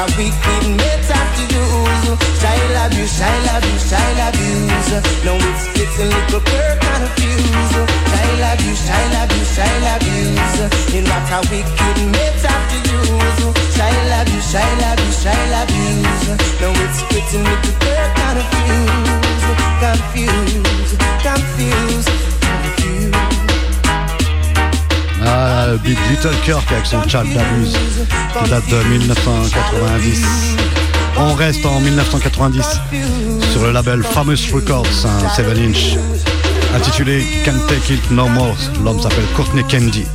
In what a wicked method to. Child abuse, child abuse, child abuse. Now it's getting little girl confused. Child abuse, child abuse, child abuse. In what a wicked method to use. Child abuse, child abuse, child abuse. Now it's getting little girl confused, confused, confused, confused. Ah, le Big Little Kirk avec son Child Abuse qui date de 1990. On reste en 1990 sur le label Famous Records, un 7 inch intitulé Can't Take It No More. L'homme s'appelle Courtney Candy.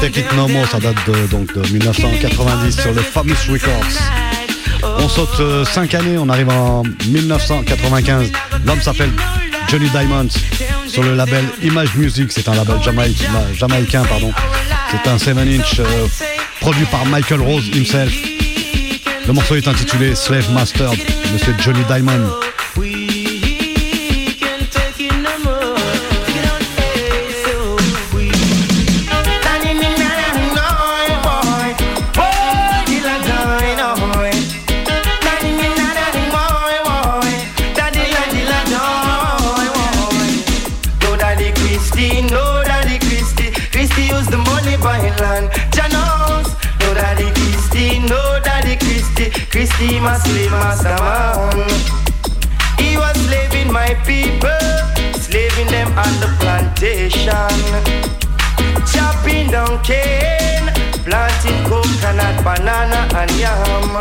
Take It No More, ça date de, donc, de 1990 sur le Famous Records. On saute 5 années, on arrive en 1995. L'homme s'appelle Johnny Diamond sur le label Image Music, c'est un label jamaïcain, pardon. C'est un 7 inch euh, produit par Michael Rose himself. Le morceau est intitulé Slave Master, Monsieur Johnny Diamond. My slave master man. He was slaving my people, slaving them on the plantation. Chopping down cane, planting coconut, banana and yam.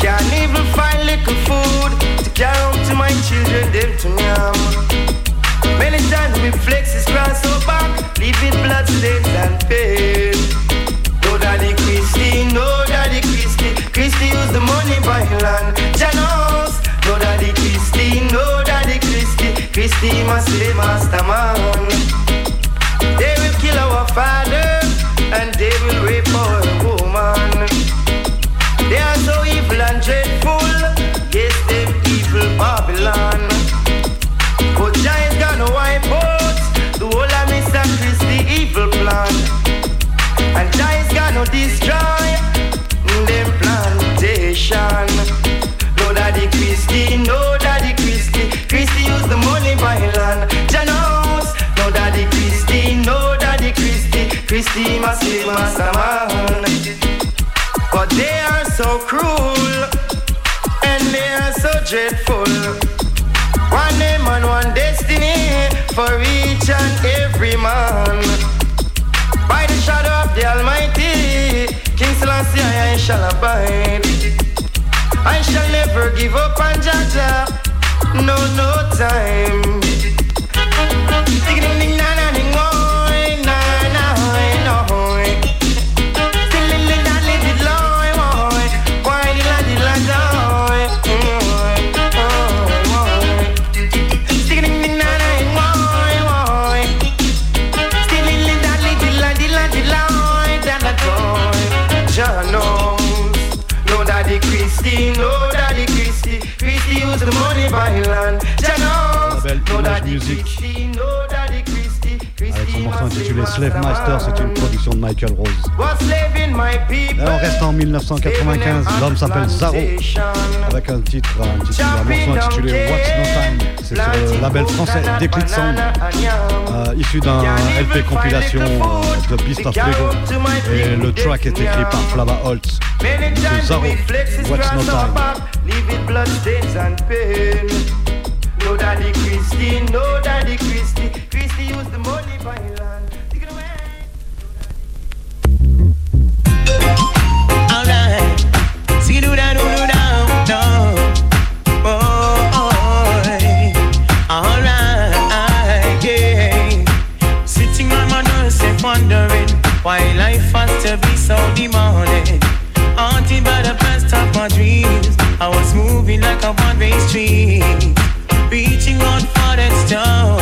Can't even find little food to carry home to my children, them to yam. Many times we flex his grass so back, leaving blood stains and pain. Christy must be master man. They will kill our father and they will rape Christy master man. But they are so cruel and they are so dreadful. One name and one destiny for each and every man. By the shadow of the Almighty, King Selassie I shall abide. I shall never give up on Jaja, no, no time. No Music. Avec son morceau intitulé Slave Master, c'est une production de Michael Rose. Et on reste en 1995, l'homme s'appelle Zaro, avec un titre, un, titre, un morceau intitulé What's No Time. C'est sur le label français Déclic Sound, euh, issu d'un LP compilation euh, de Beast of Lego. Et le track est écrit par Flava Holtz. C'est Zaro, What's No Time. No daddy Christy, no daddy Christy, Christy used the money buy land. Away. Eh? Alright, see do that, do oh, oh, oh. yeah. Sitting on my doorstep wondering why life has to be so demanding. Haunted by the past of my dreams, I was moving like a one-way street. Reaching out for that star,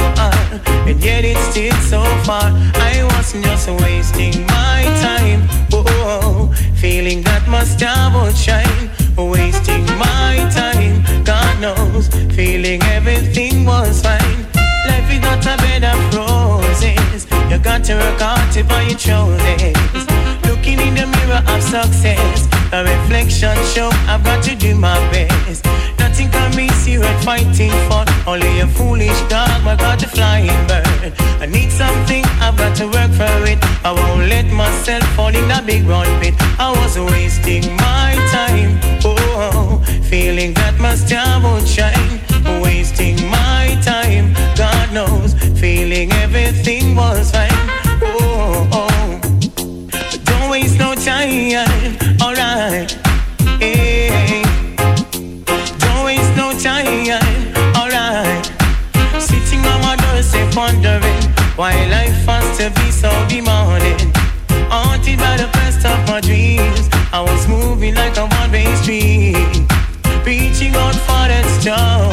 and yet it's still so far. I wasn't just wasting my time. Oh, feeling that my star would shine. Wasting my time, God knows. Feeling everything was fine. Life is not a bed of roses. You got to work hard to buy your choices. Looking in the mirror of success, a reflection show I've got to do my best. Nothing can be serious fighting for. Only a foolish dog, I got a flying bird. I need something, I've got to work for it. I won't let myself fall in a big round pit. I was wasting my time. Oh, feeling that my star won't shine. Wasting my time, God knows. Feeling everything was fine. Oh, oh. don't waste no time. Why life has to be so demanding? Haunted by the best of my dreams. I was moving like a one-way street. Reaching out for that star.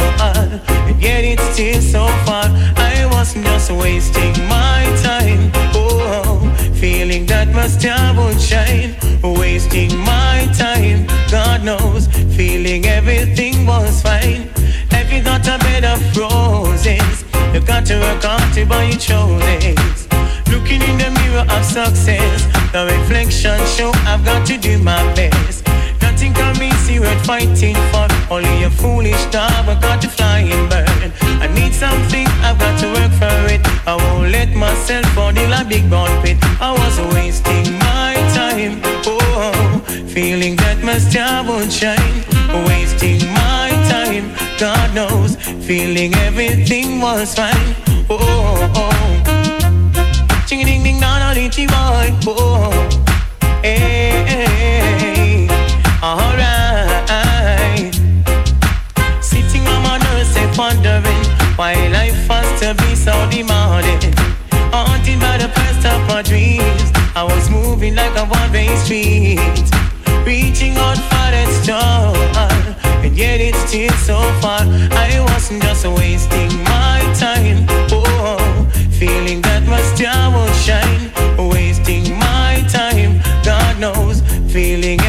And yet it's still so far. I wasn't just wasting my time. Oh, feeling that my star would shine. Wasting my time. God knows. Feeling everything was fine. Got a bed of roses? You got to work hard to buy your shoulders. Looking in the mirror of success, the reflection show I've got to do my best. Nothing can be worth fighting for. Only a foolish dog, I got to fly and burn. I need something, I've got to work for it. I won't let myself fall in a big ball pit. I was wasting my time. Oh, feeling that my star won't shine. Wasting my time. God knows, feeling everything was fine. Oh, oh, oh. oh. Ching ding ding na na ding boy. Oh, oh, oh. hey, hey, alright. Sitting on my and wondering why life has to be so demanding. Haunted by the past of my dreams, I was moving like a one-way street, reaching out for that star, and yet it's still so far. I wasn't just wasting my time. Oh, feeling that my star won't shine, wasting my time. God knows, feeling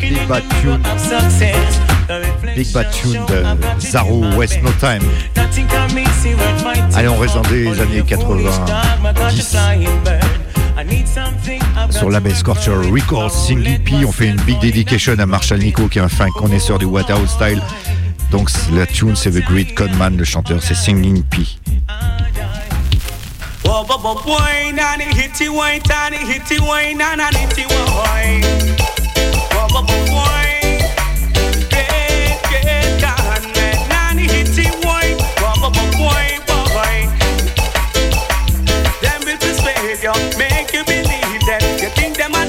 Big Bad Tune. Big Bad Tune de Zaru. West No Time. Allez, on résonne des années 90. Sur la base Scorcher Records, Single P, on fait une big dedication à Marshall Nico, qui est un fin connaisseur du Waterhouse Style. Donc la tune, c'est The Great Conman, le chanteur, c'est Singing P. Whoa, whoa, whoa, wine and it hit it, wine and it hit it, wine and it hit it, wine. Whoa, whoa, whoa, wine. Them will persuade you, make you believe them. You think them are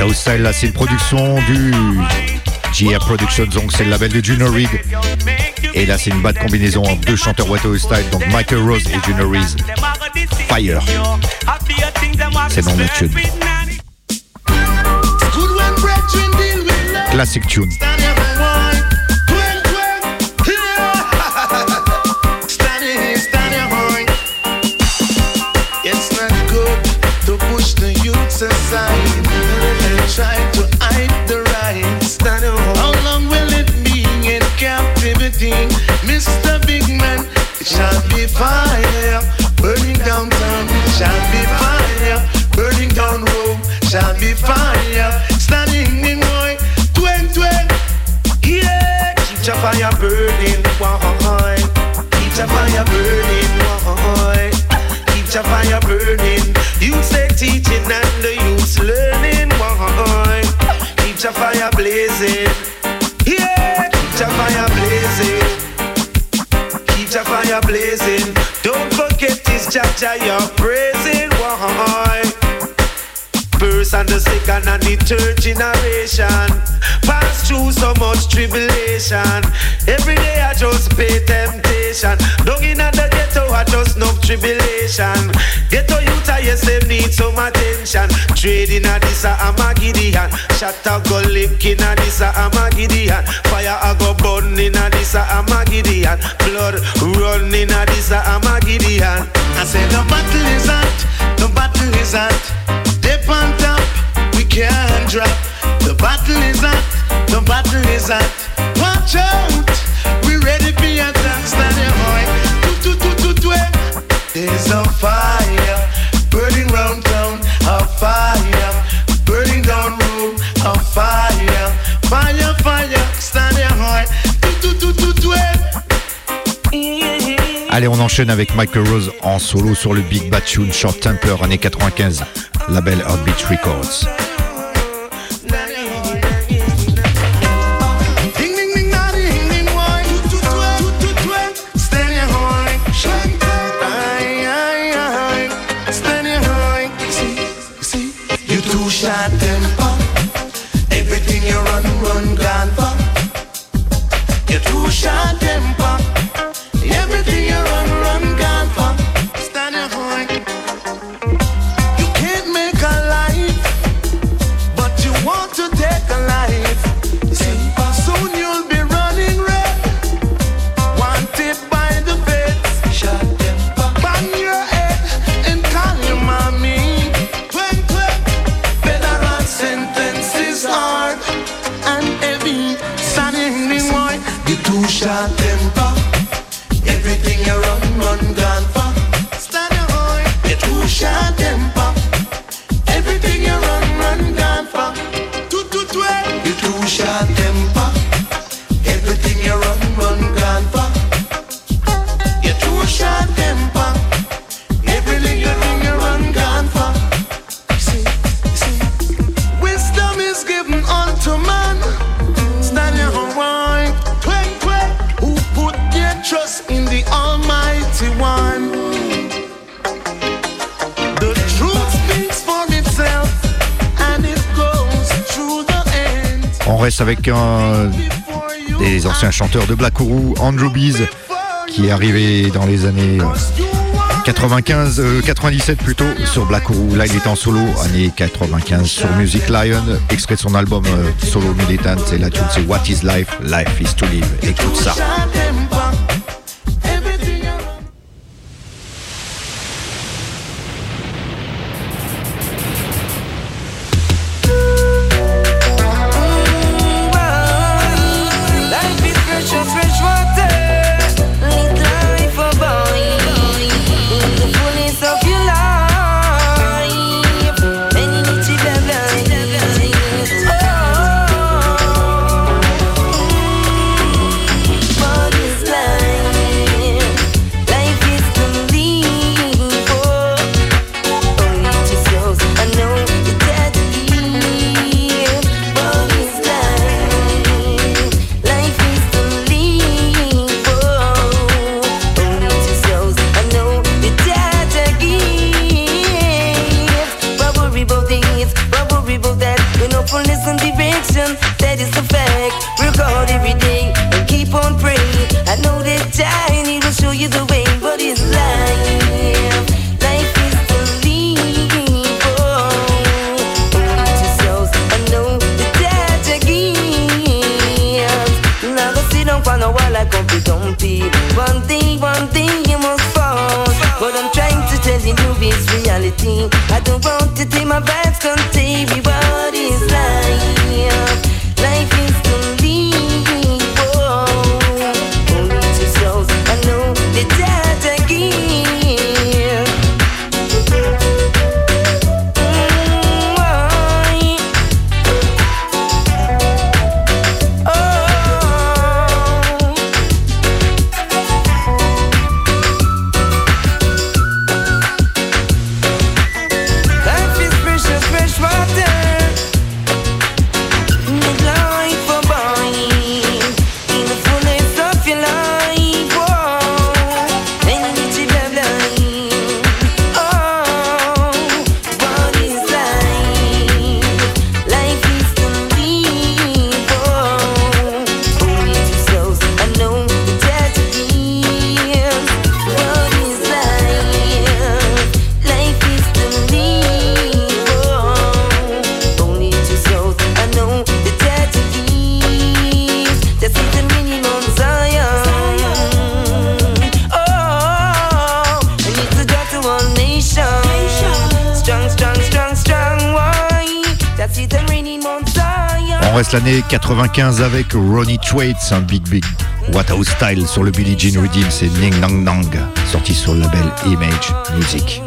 Waterhouse Style. Là, c'est une production du GR Productions, donc c'est le label de Juno Reed. Et là, c'est une bad combinaison entre deux chanteurs Waterhouse Style, donc Michael Rose et Juno Reed. Fire. C'est notre tune. Classic tune. fire burning down town, shall be fire burning down Rome, shall be fire standing in my twen twen. Yeah, keep your fire burning, why? Keep your fire burning, why? Keep your fire burning. You say teaching and the youth learning, why? Keep your fire blazing. Jaja you're praising. Why? First and the second and the third generation. Pass through so much tribulation. Every day I just pay temptation. Down in the ghetto I just no tribulation. Ghetto youth I yes them need some attention. Trading a this a Armagideon Shot a go lick in a this a Armagideon Fire a go burn in a this a Armagideon Blood run in a this a Armagideon I say the battle is hot, the battle is hot Dip on top, we can't drop. The battle is hot, the battle is hot. Watch out, we ready for your attack. Stand boy. Eh. There's a fire Allez, on enchaîne avec Michael Rose en solo sur le Big Bad Tune Short Temper, année 95, label Heartbeat Records. Avec un des anciens chanteurs de Black Oru, Andrew Bees, qui est arrivé dans les années euh, 95, euh, 97 plutôt, sur Black Oru. Là, il est en solo, année 95, sur Music Lion, extrait de son album euh, solo Militant. Et la tune, c'est What is Life? Life is to live. Écoute ça. 95 avec Ronnie Twaits, un Big Big What House Style sur le Billie Jean Redeem, c'est Ning Nang Nang, sorti sur le label Image Music.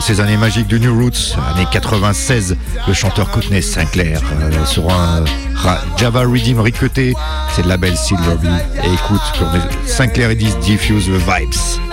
dans ces années magiques du New Roots, années 96, le chanteur Courtney Sinclair euh, sur un Java Redeem ricoté, c'est le label Silverby. Et écoute, Sinclair et Diffuse the Vibes.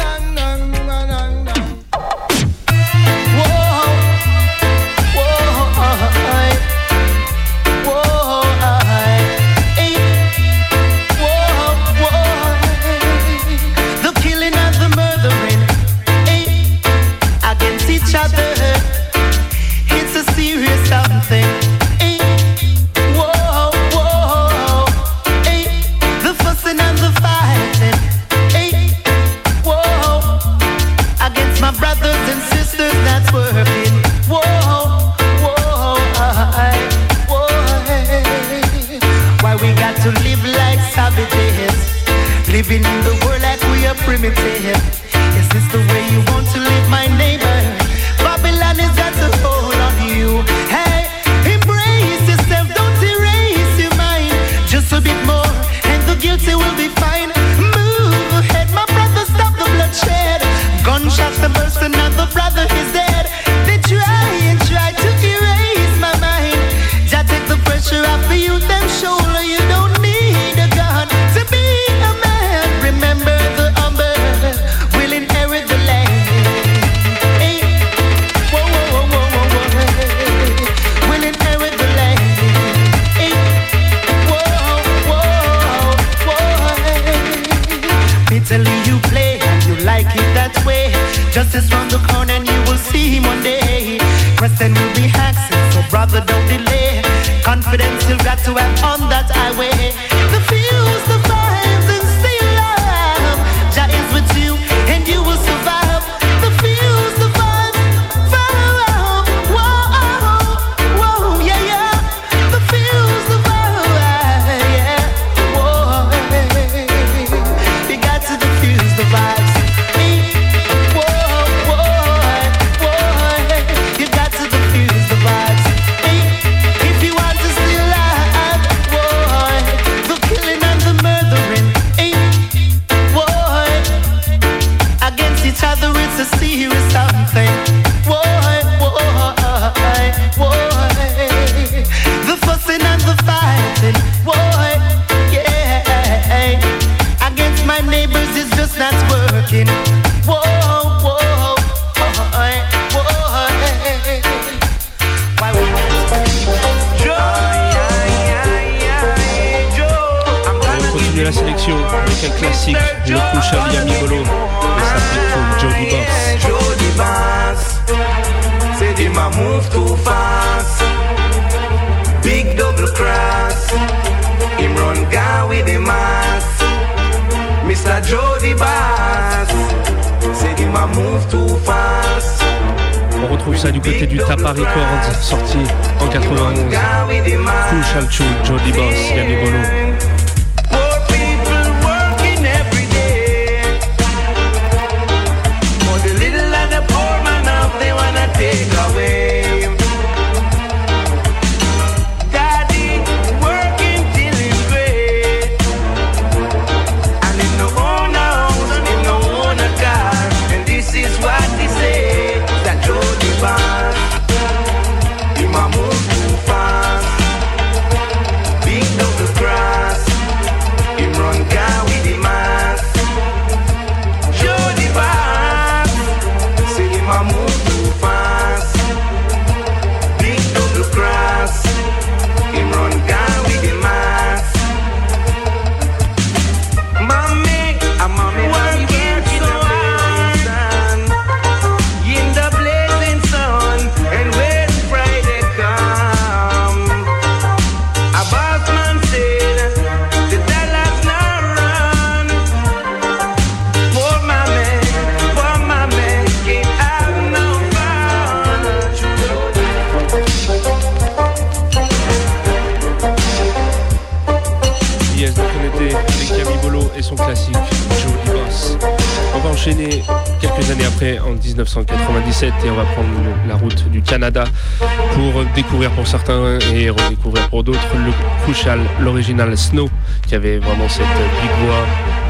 Certains et redécouvrir pour d'autres le Crucial, l'original Snow, qui avait vraiment cette big voix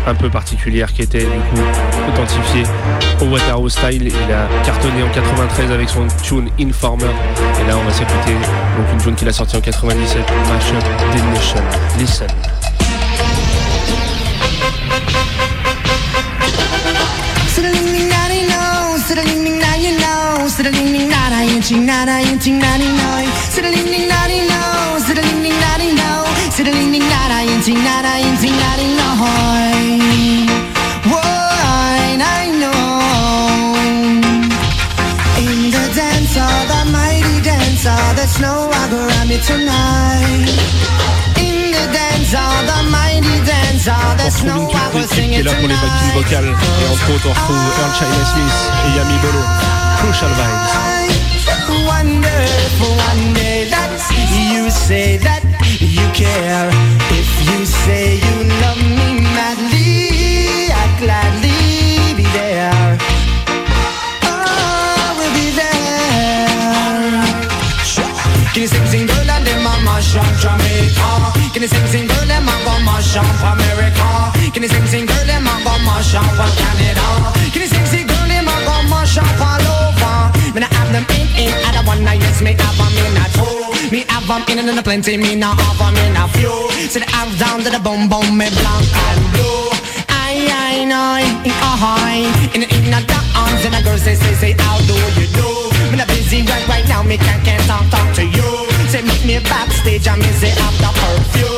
un peu particulière qui était du coup authentifiée au Waterhouse Style. Il a cartonné en 93 avec son tune Informer. Et là, on va s'écouter donc une tune qu'il a sortie en 97, Mashup Nation. Listen. Inching nada inching daddy no, siddling daddy no, siddling daddy no, siddling inching daddy no. Why I know in the dance of the mighty dancer, there's no other me tonight. In the dance of the mighty dancer, On there's no other qui singing est là pour les tonight. vocales. Et entre autres, on retrouve Earl Chinna Smith et Yami Bolo. Crucial Vibes. Wonderful one day that you say that you care. If you say you love me madly, I'd gladly be there. Oh, we'll be there. Can you sing, sing, girl, and them a mash up Jamaica? Can you sing, sing, girl, them a go mash up America? Can you sing, sing, girl, them a go mash up Canada? Can you sing, sing, girl, them a go mash have them in, in, other one night, yes, me have them in a two. Me have them in and plenty, me nah have them in a few. See the arms down to the boom, boom, me blank and blue. I, I know, ahoy. In the in the arms and the girls say, say, say, how do you do? Me not busy right right now, me can't, can't talk, talk to you. Say meet me backstage and me say after curfew.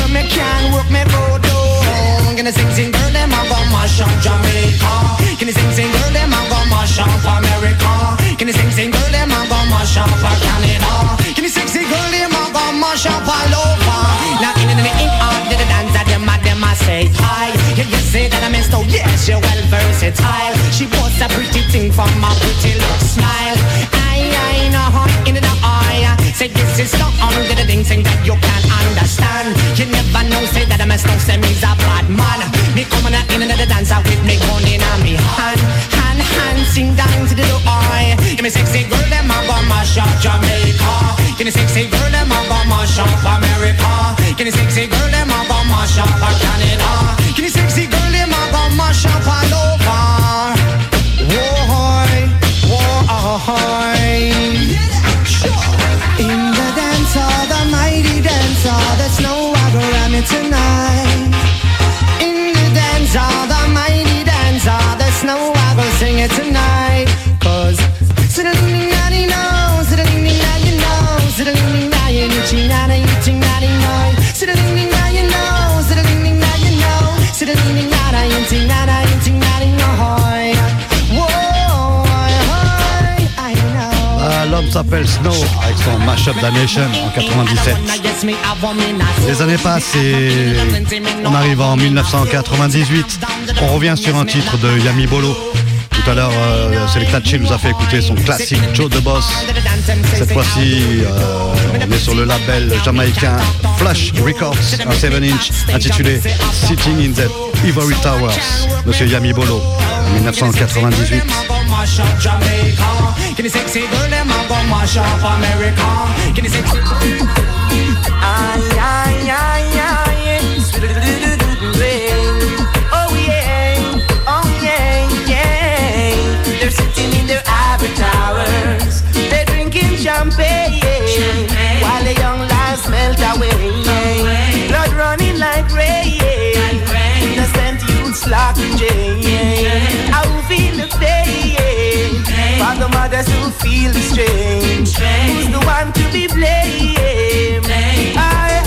Well, me can work me voodoo. Can I sing, sing, girl, them a go mash up Jamaica. Can I sing, sing, girl, them a go mash up America. I sing, sing, girl, them a go mash up Canada. Can I sing, sing, girl, them a go mash up all over. Now in the in out the dance, that them a them a say hi. You, you say that I missed, oh yes, you're well versatile. She was a pretty thing from a pretty look smile. I, I know her in the eye. Say this is not under the thing, that you can't understand. You never know, say that I must know, say me's a bad man. Me coming in the dance with me gun in a me hand, hand, hand, sing down to the eye. Give me sexy girl, them a go mash up Jamaica. Give me sexy girl, s'appelle Snow avec son Mashup Damnation en 97. Les années passent et on arrive en 1998. On revient sur un titre de Yami Bolo. Tout à l'heure, euh, Selecta nous a fait écouter son classique Joe the Boss. Cette fois-ci, euh, on est sur le label jamaïcain Flash Records, un 7 inch intitulé Sitting in the Ivory Towers, Monsieur Yami Bolo, 1998. Champagne, while the young melt away. Locked in. I will feel the pain. For the mothers who feel the strain. Who's the one to be blamed? I,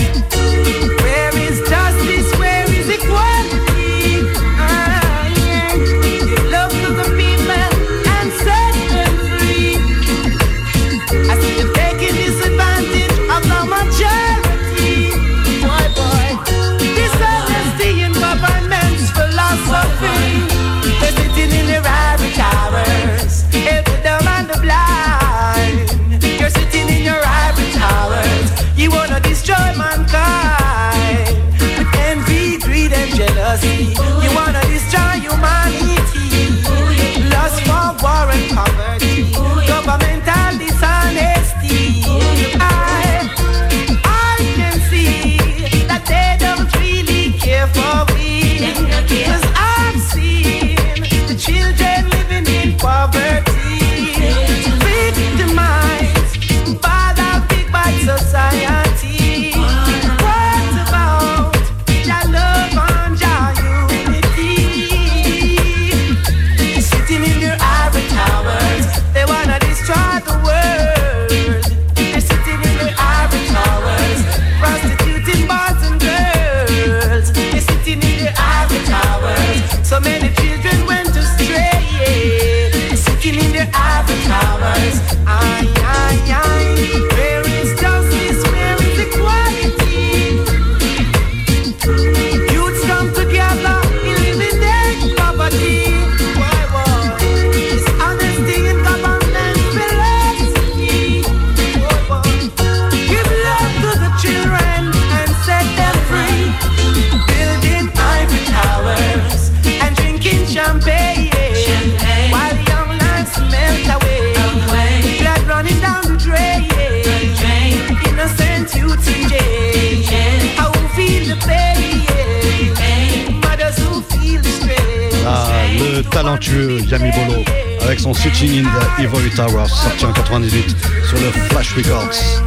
talentueux Yami Bolo avec son Sitting in the Ivory Towers sorti en 98 sur le Flash Records.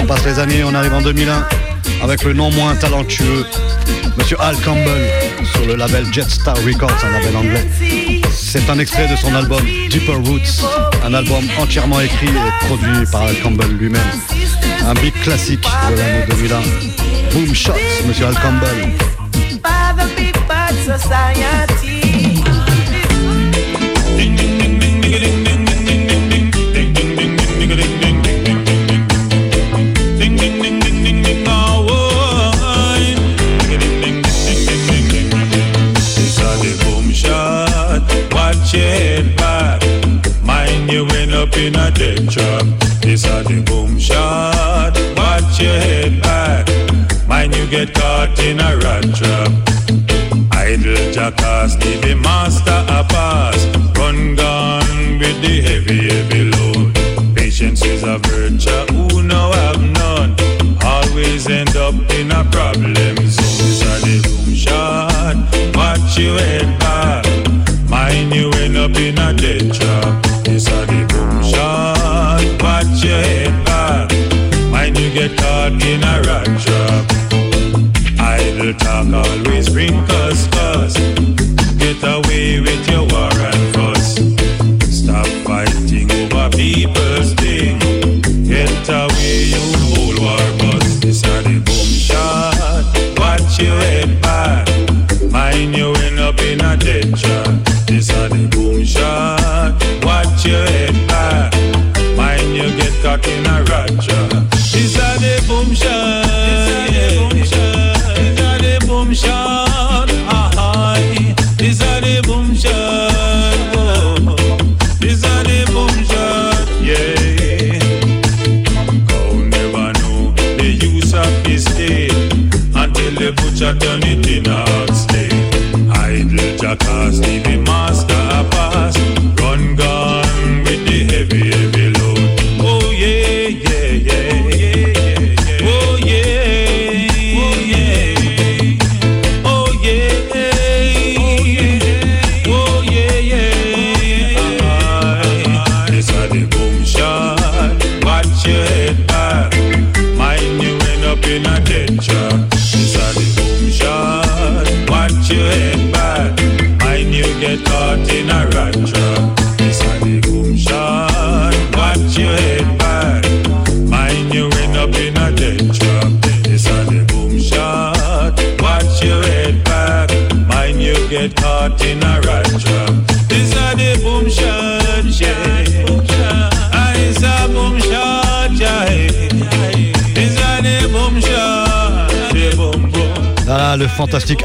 On passe les années, on arrive en 2001 avec le non moins talentueux Monsieur Al Campbell sur le label Jetstar Records, un label anglais. C'est un extrait de son album Deeper Roots, un album entièrement écrit et produit par Al Campbell lui-même. Un big classique de l'année 2001. Boom Shots, Monsieur Al Campbell. End up in a dead trap. This a the boom shot. Watch your head back. Mind you get caught in a rat trap. Idle jackass give the master a pass. Run gun with the heavy, heavy load. Patience is a virtue who no have none. Always end up in a problem zone. This a the boom shot. Watch your head back. Mind you end up in a dead trap. dark always bring us, us. Get away with your war and fuss. Stop fighting over people's thing. Get away, you whole war bus. This are the boom shot. Watch your head back. Mind you end up in a dead shot. This are the boom shot. Watch your head back. Mind you get caught in a rut.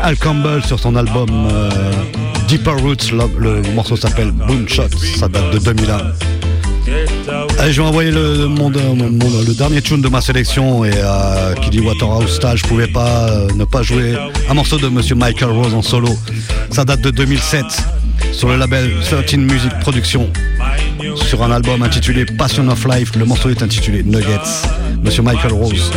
Al Campbell sur son album euh, Deeper Roots. Le morceau s'appelle Boomshot, ça date de 2001. Allez, je vais envoyer euh, le, dernier tune de ma sélection et à Kiddy Waterhouse Star, je pouvais pas euh, ne pas jouer un morceau de Monsieur Michael Rose en solo. Ça date de 2007 sur le label 13 Music Production sur un album intitulé Passion of Life. Le morceau est intitulé Nuggets. Monsieur Michael Rose.